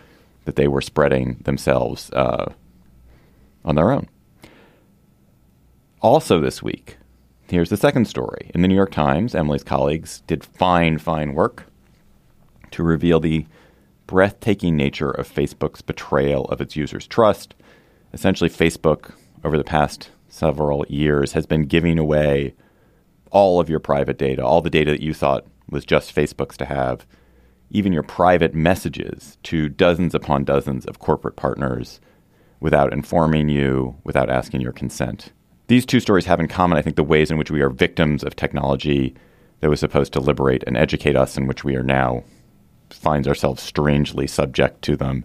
that they were spreading themselves uh, on their own. Also, this week, here's the second story in the New York Times. Emily's colleagues did fine, fine work to reveal the breathtaking nature of Facebook's betrayal of its users' trust essentially Facebook over the past several years has been giving away all of your private data, all the data that you thought was just Facebook's to have, even your private messages to dozens upon dozens of corporate partners without informing you, without asking your consent. These two stories have in common, I think, the ways in which we are victims of technology that was supposed to liberate and educate us, in which we are now finds ourselves strangely subject to them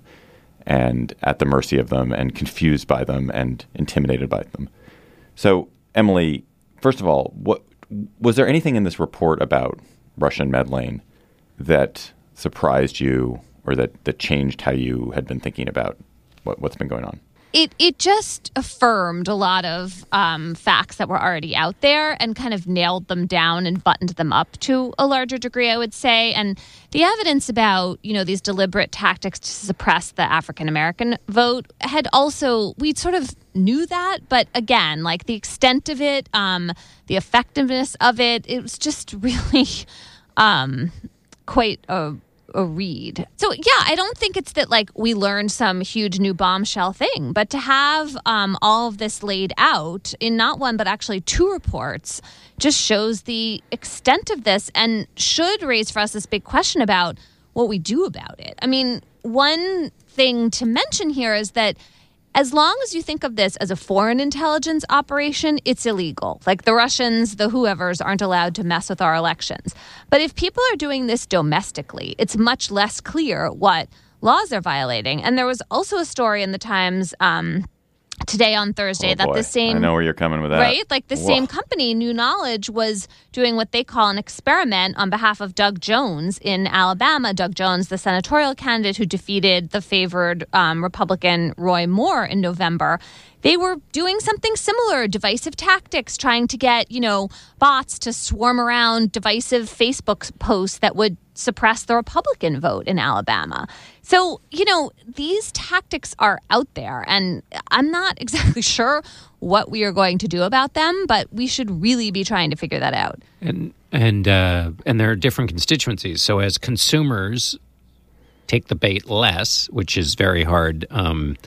and at the mercy of them and confused by them and intimidated by them. So, Emily, first of all, what was there anything in this report about Russian meddling that surprised you or that, that changed how you had been thinking about what, what's been going on? It it just affirmed a lot of um, facts that were already out there and kind of nailed them down and buttoned them up to a larger degree, I would say. And the evidence about you know these deliberate tactics to suppress the African American vote had also we sort of knew that, but again, like the extent of it, um, the effectiveness of it, it was just really um, quite a a read. So yeah, I don't think it's that like we learned some huge new bombshell thing, but to have um, all of this laid out in not one but actually two reports just shows the extent of this and should raise for us this big question about what we do about it. I mean, one thing to mention here is that as long as you think of this as a foreign intelligence operation, it's illegal. Like the Russians, the whoever's aren't allowed to mess with our elections. But if people are doing this domestically, it's much less clear what laws they're violating. And there was also a story in the Times. Um, today on Thursday Oh, that the same I know where you're coming with that. right? Like the same company new knowledge was doing what they call an experiment on behalf of doug jones in alabama. Doug jones the senatorial candidate who defeated the favored um, republican roy moore in november they were doing something similar divisive tactics trying to get you know bots to swarm around divisive facebook posts that would suppress the republican vote in alabama so you know these tactics are out there and i'm not exactly sure what we are going to do about them but we should really be trying to figure that out and and uh, and there are different constituencies. So as consumers take the bait less, which is very hard um,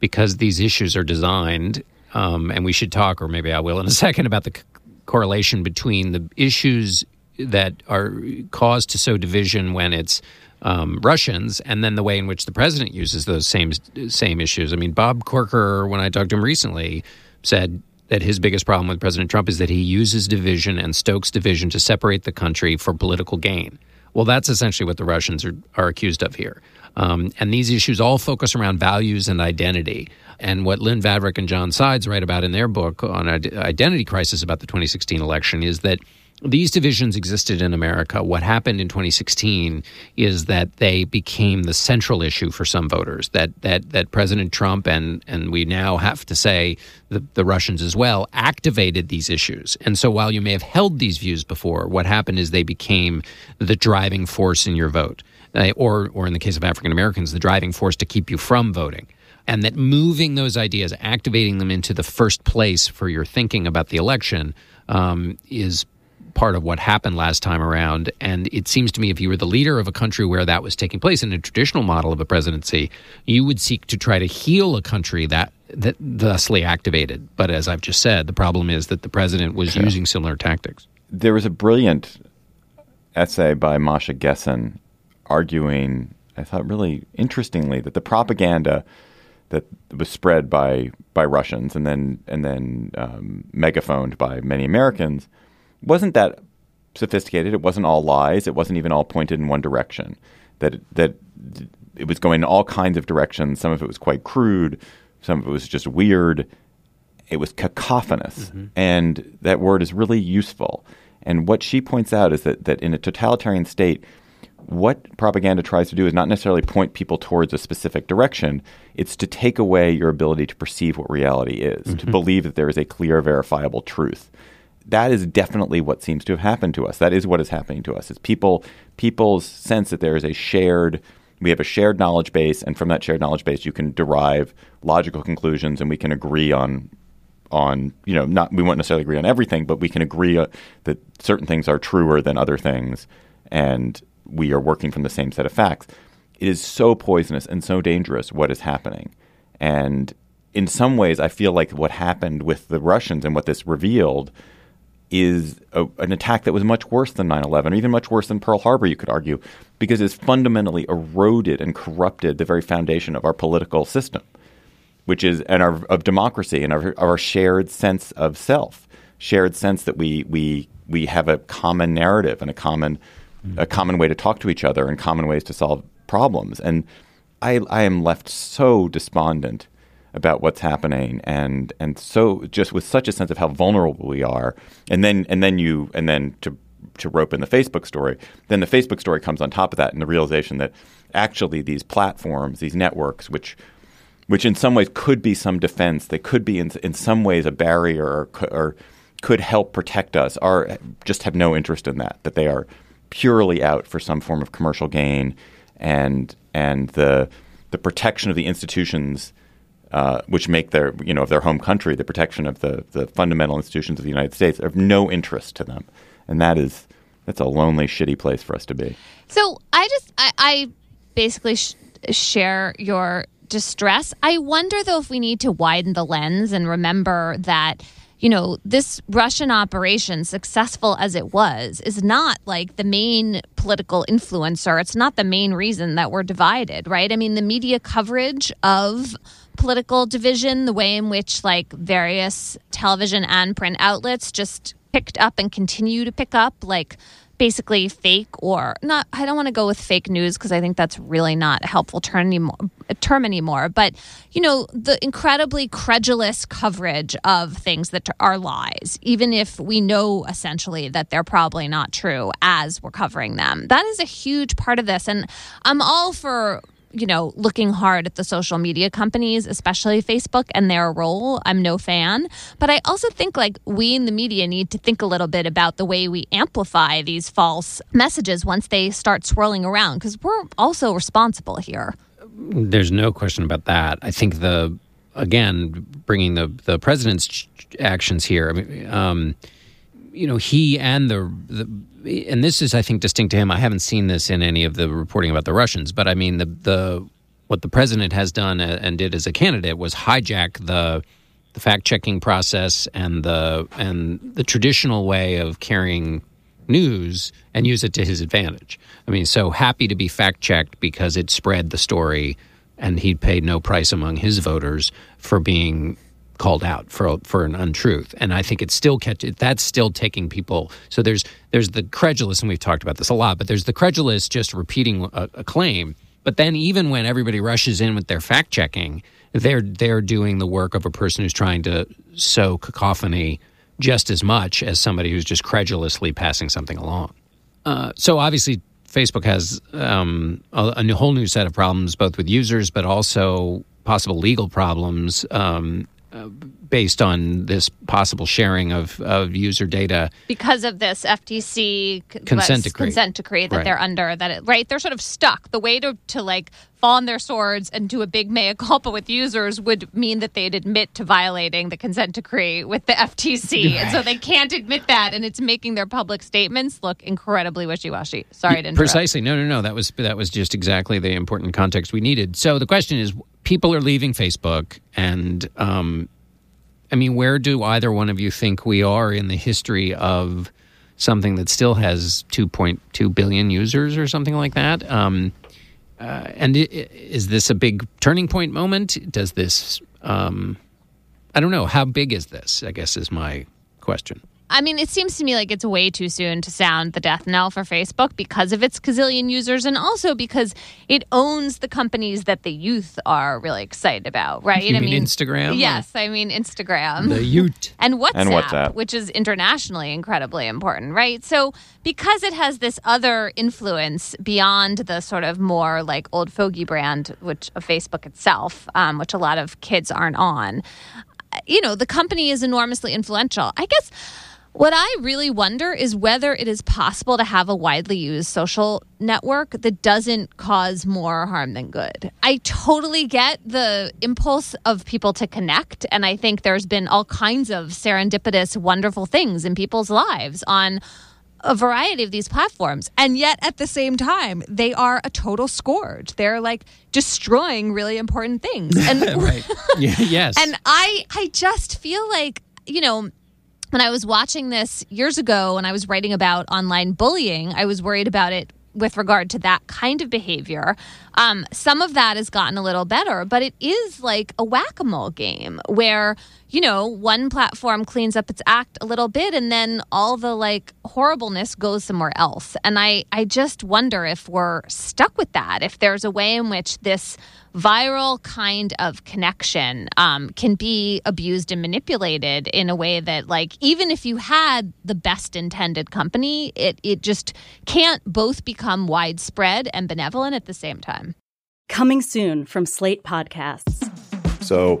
because these issues are designed, um, and we should talk, or maybe I will in a second, about the c- correlation between the issues that are caused to sow division when it's um, Russians, and then the way in which the president uses those same same issues. I mean, Bob Corker, when I talked to him recently, said that his biggest problem with President Trump is that he uses division and stokes division to separate the country for political gain. Well, that's essentially what the Russians are, are accused of here. Um, and these issues all focus around values and identity. And what Lynn Vavreck and John Sides write about in their book on identity crisis about the 2016 election is that these divisions existed in America. What happened in 2016 is that they became the central issue for some voters. That that that President Trump and and we now have to say the, the Russians as well activated these issues. And so while you may have held these views before, what happened is they became the driving force in your vote, uh, or or in the case of African Americans, the driving force to keep you from voting and that moving those ideas, activating them into the first place for your thinking about the election, um, is part of what happened last time around. And it seems to me if you were the leader of a country where that was taking place in a traditional model of a presidency, you would seek to try to heal a country that that thusly activated. But as I've just said, the problem is that the president was using similar tactics. There was a brilliant essay by Masha Gessen arguing, I thought really interestingly, that the propaganda that was spread by by Russians and then and then um, megaphoned by many Americans wasn't that sophisticated. It wasn't all lies. It wasn't even all pointed in one direction. That that it was going in all kinds of directions. Some of it was quite crude. Some of it was just weird. It was cacophonous, and that word is really useful. And what she points out is that that in a totalitarian state, what propaganda tries to do is not necessarily point people towards a specific direction. It's to take away your ability to perceive what reality is, to believe that there is a clear, verifiable truth. That is definitely what seems to have happened to us. That is what is happening to us. Is people people's sense that there is a shared we have a shared knowledge base, and from that shared knowledge base, you can derive logical conclusions, and we can agree on on you know not we won't necessarily agree on everything, but we can agree uh, that certain things are truer than other things, and we are working from the same set of facts. It is so poisonous and so dangerous what is happening, and in some ways, I feel like what happened with the Russians and what this revealed is a, an attack that was much worse than 9-11 or even much worse than pearl harbor you could argue because it's fundamentally eroded and corrupted the very foundation of our political system which is and our of democracy and our, our shared sense of self shared sense that we we we have a common narrative and a common a common way to talk to each other and common ways to solve problems. And I I am left so despondent about what's happening and and so just with such a sense of how vulnerable we are. And then and then you and then to to rope in the Facebook story then the Facebook story comes on top of that and the realization that actually these platforms these networks which which in some ways could be some defense they could be in in some ways a barrier or, or could help protect us are just have no interest in that that they are purely out for some form of commercial gain and and the the protection of the institutions uh, which make their you know of their home country the protection of the the fundamental institutions of the United States are of no interest to them, and that is that's a lonely, shitty place for us to be. So I just I, I basically sh- share your distress. I wonder though if we need to widen the lens and remember that you know, this Russian operation, successful as it was, is not like the main political influencer. It's not the main reason that we're divided, right? I mean, the media coverage of political division, the way in which like various television and print outlets just picked up and continue to pick up like basically fake or not I don't want to go with fake news because I think that's really not a helpful term anymore, term anymore but you know the incredibly credulous coverage of things that are lies even if we know essentially that they're probably not true as we're covering them. That is a huge part of this and I'm all for you know, looking hard at the social media companies, especially Facebook and their role. I'm no fan. But I also think like we in the media need to think a little bit about the way we amplify these false messages once they start swirling around because we're also responsible here. There's no question about that. I think the, again, bringing the, the president's actions here, I mean, um, you know, he and the, the and this is, I think, distinct to him. I haven't seen this in any of the reporting about the Russians, but I mean, the the what the president has done uh, and did as a candidate was hijack the the fact checking process and the and the traditional way of carrying news and use it to his advantage. I mean, so happy to be fact checked because it spread the story, and he paid no price among his voters for being called out for for an untruth, and I think it's still catch that's still taking people. So there's there's the credulous, and we've talked about this a lot, but there's the credulous just repeating a, a claim. But then even when everybody rushes in with their fact checking, they're they're doing the work of a person who's trying to sow cacophony just as much as somebody who's just credulously passing something along. Uh, so obviously, Facebook has um, a, a, whole new set of problems, both with users, but also possible legal problems. Um, based on this possible sharing of, of user data because of this FTC consent decree, consent decree that right. they're under. That it, right, they're sort of stuck. The way to to like fall on their swords and do a big mea culpa with users would mean that they'd admit to violating the consent decree with the FTC, right. and so they can't admit that, and it's making their public statements look incredibly wishy washy. Sorry to interrupt. Precisely, no, no, no. That was that was just exactly the important context we needed. So the question is people are leaving Facebook, and um, I mean, where do either one of you think we are in the history of something that still has 2.2 billion users or something like that? Um, uh, and is this a big turning point moment? Does this, um, I don't know, how big is this? I guess is my question. I mean, it seems to me like it's way too soon to sound the death knell for Facebook because of its gazillion users and also because it owns the companies that the youth are really excited about, right? You I mean, Instagram? Yes, I mean Instagram. The youth. and, WhatsApp, and WhatsApp, which is internationally incredibly important, right? So because it has this other influence beyond the sort of more like old fogey brand, which of Facebook itself, um, which a lot of kids aren't on, you know, the company is enormously influential. I guess what I really wonder is whether it is possible to have a widely used social network that doesn't cause more harm than good. I totally get the impulse of people to connect. And I think there's been all kinds of serendipitous, wonderful things in people's lives on a variety of these platforms. And yet at the same time, they are a total scourge. They're like destroying really important things. And yes. And I I just feel like, you know, when I was watching this years ago and I was writing about online bullying, I was worried about it with regard to that kind of behavior. Um, some of that has gotten a little better, but it is like a whack a mole game where you know, one platform cleans up its act a little bit and then all the like horribleness goes somewhere else. And I, I just wonder if we're stuck with that, if there's a way in which this viral kind of connection um, can be abused and manipulated in a way that, like, even if you had the best intended company, it, it just can't both become widespread and benevolent at the same time. Coming soon from Slate Podcasts. So,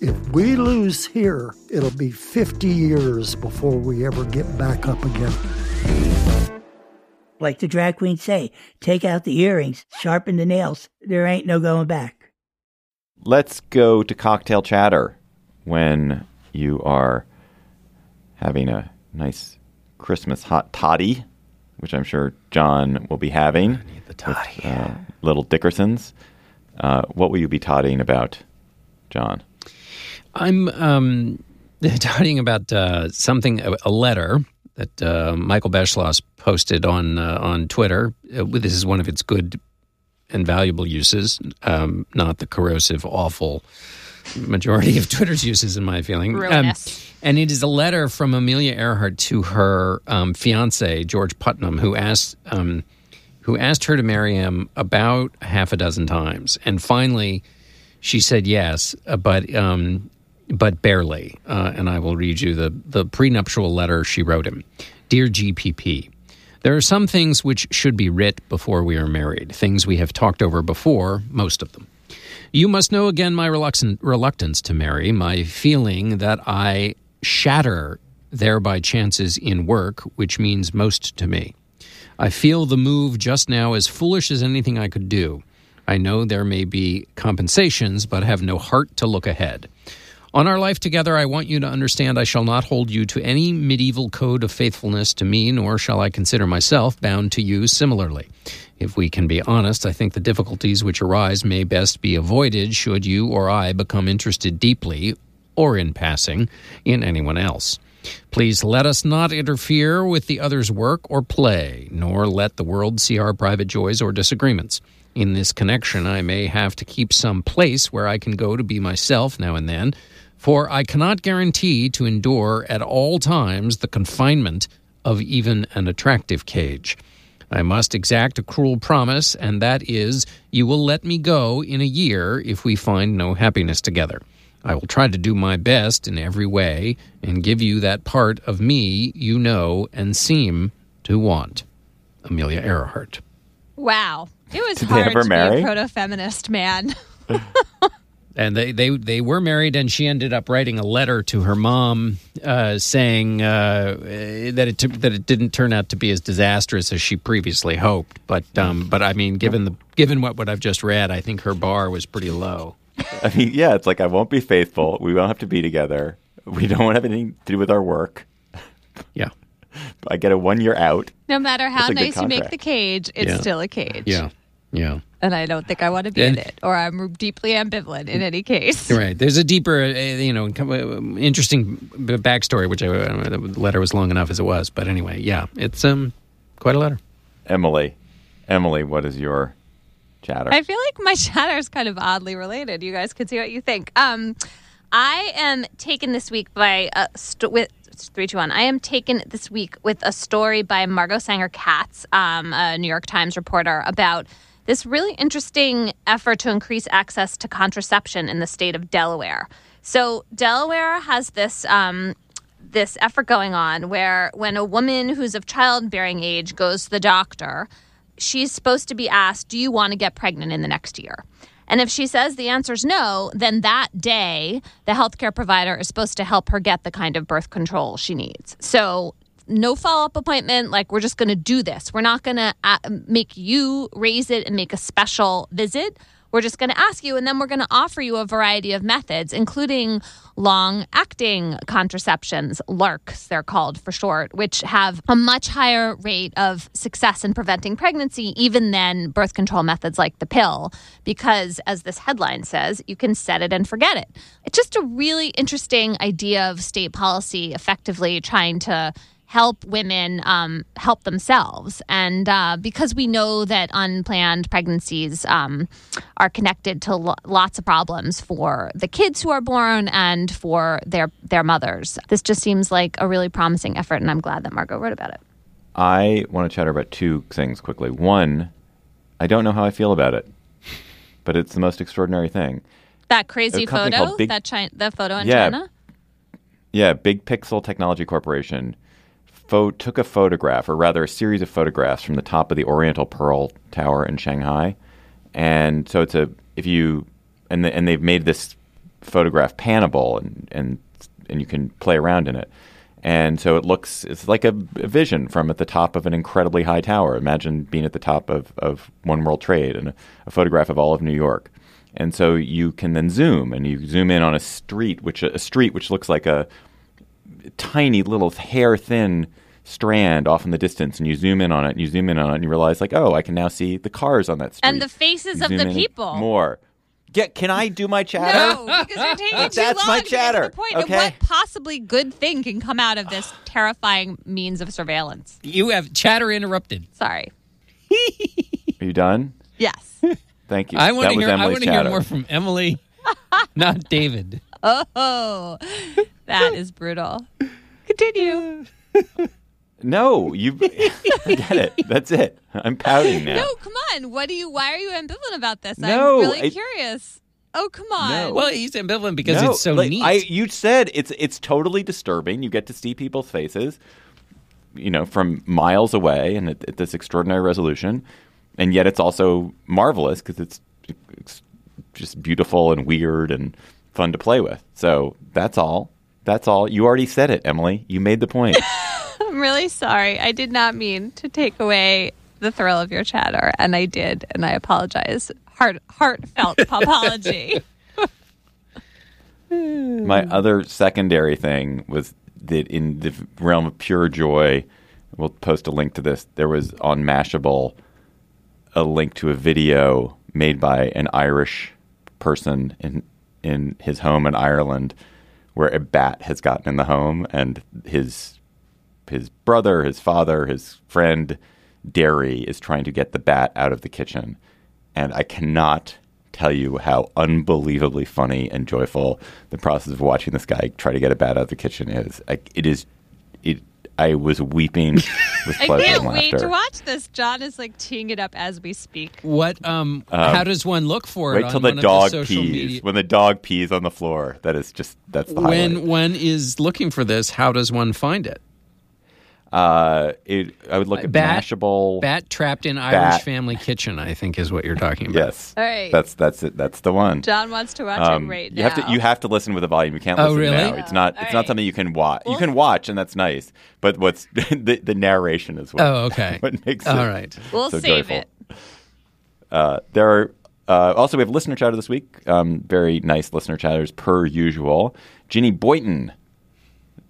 If we lose here, it'll be 50 years before we ever get back up again. Like the drag queens say, take out the earrings, sharpen the nails. There ain't no going back. Let's go to cocktail chatter when you are having a nice Christmas hot toddy, which I'm sure John will be having. I need the toddy. With, uh, little Dickersons. Uh, what will you be toddying about, John? I'm um, talking about uh, something, a, letter that uh, Michael Beschloss posted on uh, on Twitter. Uh, this is one of its good and valuable uses, um, not the corrosive, awful majority of Twitter's uses, in my feeling. Um, and it is a letter from Amelia Earhart to her um, fiance George Putnam, who asked um, who asked her to marry him about half a dozen times, and finally she said yes, uh, but um, but barely. Uh, and I will read you the, the prenuptial letter she wrote him. Dear GPP, there are some things which should be writ before we are married, things we have talked over before, most of them. You must know again my reluctance to marry, my feeling that I shatter thereby chances in work, which means most to me. I feel the move just now as foolish as anything I could do. I know there may be compensations, but have no heart to look ahead. On our life together, I want you to understand I shall not hold you to any medieval code of faithfulness to me, nor shall I consider myself bound to you similarly. If we can be honest, I think the difficulties which arise may best be avoided should you or I become interested deeply, or in passing, in anyone else. Please let us not interfere with the other's work or play, nor let the world see our private joys or disagreements. In this connection, I may have to keep some place where I can go to be myself now and then for I cannot guarantee to endure at all times the confinement of even an attractive cage. I must exact a cruel promise, and that is, you will let me go in a year if we find no happiness together. I will try to do my best in every way and give you that part of me you know and seem to want. Amelia Earhart. Wow. It was Did hard to marry? be a proto feminist man. and they, they they were married and she ended up writing a letter to her mom uh, saying uh, that it took, that it didn't turn out to be as disastrous as she previously hoped but um, but I mean given the given what, what I've just read I think her bar was pretty low I mean, yeah, it's like I won't be faithful. We won't have to be together. We don't have anything to do with our work. Yeah. I get a one year out. No matter how That's a good nice you make the cage, it's Yeah. still a cage. Yeah. Yeah. And I don't think I want to be And- in it, or I'm deeply ambivalent in any case. Right. There's a deeper, uh, you know, uh, interesting backstory, which I, uh, the letter was long enough as it was. But anyway, yeah, it's um quite a letter. Emily, Emily, what is your chatter? I feel like my chatter is kind of oddly related. You guys can see what you think. Um, I am taken this week by a st- with three two one. I am taken this week with a story by Margot Sanger Katz, um, a New York Times reporter, about this really interesting effort to increase access to contraception in the state of Delaware. So Delaware has this. Um, this effort going on where when a woman who's of childbearing age goes to the doctor, she's supposed to be asked, Do you want to get pregnant in the next year? And if she says the answer is no, then that day, the healthcare provider is supposed to help her get the kind of birth control she needs. So, no follow up appointment. Like, we're just going to do this. We're not going to uh, make you raise it and make a special visit. We're just going to ask you, and then we're going to offer you a variety of methods, including long acting contraceptions, LARCs, they're called for short, which have a much higher rate of success in preventing pregnancy, even than birth control methods like the pill, because as this headline says, you can set it and forget it. It's just a really interesting idea of state policy effectively trying to help women um, help themselves. And uh, because we know that unplanned pregnancies um, are connected to lo- lots of problems for the kids who are born and for their their mothers, this just seems like a really promising effort. And I'm glad that Margot wrote about it. I want to chatter about two things quickly. One, I don't know how I feel about it, but it's the most extraordinary thing. That crazy photo, Big- that China, the photo in Yeah. China. Yeah, Big Pixel Technology Corporation pho- took a photograph, or rather a series of photographs from the top of the Oriental Pearl Tower in Shanghai. And so it's a if you and the, and they've made this photograph panable and and and you can play around in it. And so it looks it's like a, a vision from at the top of an incredibly high tower. Imagine being at the top of, of One World Trade and a, a photograph of all of New York. And so you can then zoom and you zoom in on a street which a street which looks like a tiny little hair thin strand off in the distance and you zoom in on it and you zoom in on it and you realize like oh I can now see the cars on that street. And the faces of the people. More. Get can I do my chatter? No, because you're taking too That's long my to get to chatter, the point. okay? And what possibly good thing can come out of this terrifying means of surveillance? You have chatter interrupted. Sorry. Are you done? Yes. Thank you. I want to hear. I want to hear more from Emily, not David. Oh, that is brutal. Continue. No, you get it. That's it. I'm pouting now. No, come on. What do you? Why are you ambivalent about this? No, I'm really I- curious. Oh, come on. No. Well, he's ambivalent because No, it's so like, neat. I, you said it's it's totally disturbing. You get to see people's faces, you know, from miles away, and at, at this extraordinary resolution, and yet it's also marvelous because it's, it's just beautiful and weird and fun to play with. So that's all. That's all. You already said it, Emily. You made the point. I'm really sorry. I did not mean to take away the thrill of your chatter, and I did, and I apologize. Heart, heartfelt apology. My other secondary thing was that in the realm of pure joy, we'll post a link to this. There was on Mashable a link to a video made by an Irish person in in his home in Ireland where a bat has gotten in the home and his his brother, his father, his friend Derry is trying to get the bat out of the kitchen. And I cannot tell you how unbelievably funny and joyful the process of watching this guy try to get a bat out of the kitchen is. It is I was weeping with I can't and wait laughter. to watch this. John is like teeing it up as we speak. What? Um, Um, how does one look for it? Wait till the one dog of the pees. media? When the dog pees on the floor, that is just that's the highlight. When one is looking for this, how does one find it? Uh, it, I would look at Bat- Mashable. Bat trapped in Bat. Irish family kitchen. I think is what you're talking about. Yes, All right. that's that's it. That's the one. John wants to watch Um, it right you now. have to you have to listen with a volume. You can't Oh, listen really? now. It's not All it's right. not something you can watch. you can watch, and that's nice. But what's the, the narration is what, Oh, okay. what makes All it right. We'll so save joyful. it. Uh, there are uh, also we have listener chatter this week. Um, very nice listener chatters per usual. Ginny Boyton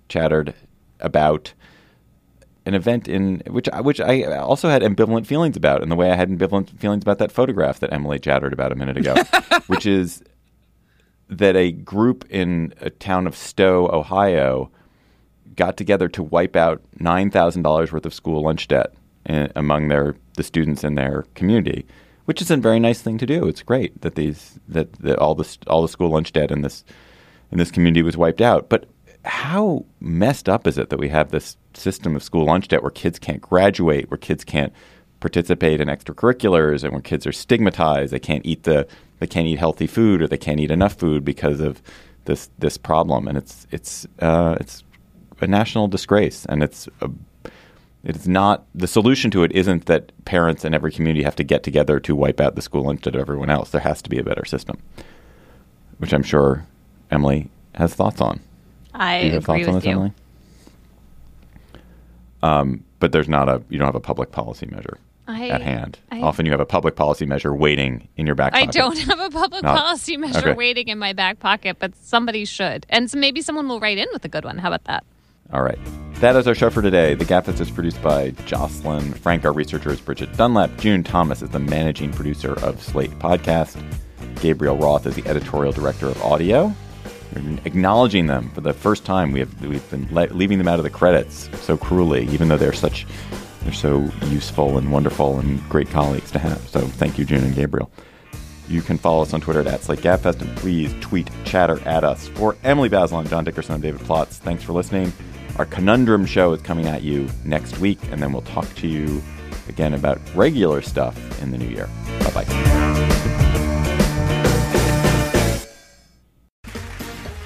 chattered about an event in which which I also had ambivalent feelings about, in the way I had ambivalent feelings about that photograph that Emily chattered about a minute ago, which is that a group in a town of Stow, Ohio, got together to wipe out nine thousand dollars worth of school lunch debt in, among their the students in their community, which is a very nice thing to do. It's great that these that, that all the all the school lunch debt in this in this community was wiped out. But how messed up is it that we have this system of school lunch debt where kids can't graduate, where kids can't participate in extracurriculars, and where kids are stigmatized? They can't eat the they can't eat healthy food, or they can't eat enough food because of this this problem. And it's it's uh, it's a national disgrace, and it's a, it's not the solution to it. Isn't that parents in every community have to get together to wipe out the school lunch debt of everyone else? There has to be a better system, which I'm sure Emily has thoughts on. I you have agree thoughts on with you. Emily? Um, but there's not a you don't have a public policy measure I- at hand. I- Often you have a public policy measure waiting in your back pocket. I don't have a public Not- policy measure okay. waiting in my back pocket, but somebody should. And so maybe someone will write in with a good one. How about that? All right. That is our show for today. The Gabfest is produced by Jocelyn Frank. Our researcher is Bridget Dunlap. June Thomas is the managing producer of Slate Podcast. Gabriel Roth is the editorial director of audio. Acknowledging them for the first time. We have we've been le- leaving them out of the credits so cruelly, even though they're such they're so useful and wonderful and great colleagues to have. So thank you, June and Gabriel. You can follow us on Twitter at Slate Gabfest, and please tweet chatter at us. For Emily Bazelon, John Dickerson, and David Plotz, thanks for listening. Our Conundrum show is coming at you next week, and then we'll talk to you again about regular stuff in the new year. Bye bye.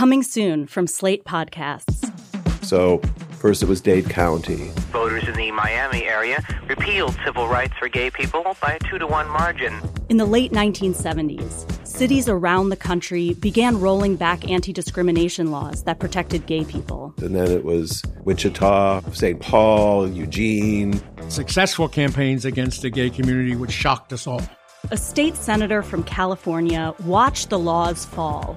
Coming soon from Slate Podcasts. So, first it was Dade County. Voters in the Miami area repealed civil rights for gay people by a two to one margin. In the late 1970s, cities around the country began rolling back anti discrimination laws that protected gay people. And then it was Wichita, St. Paul, Eugene. Successful campaigns against the gay community, which shocked us all. A state senator from California watched the laws fall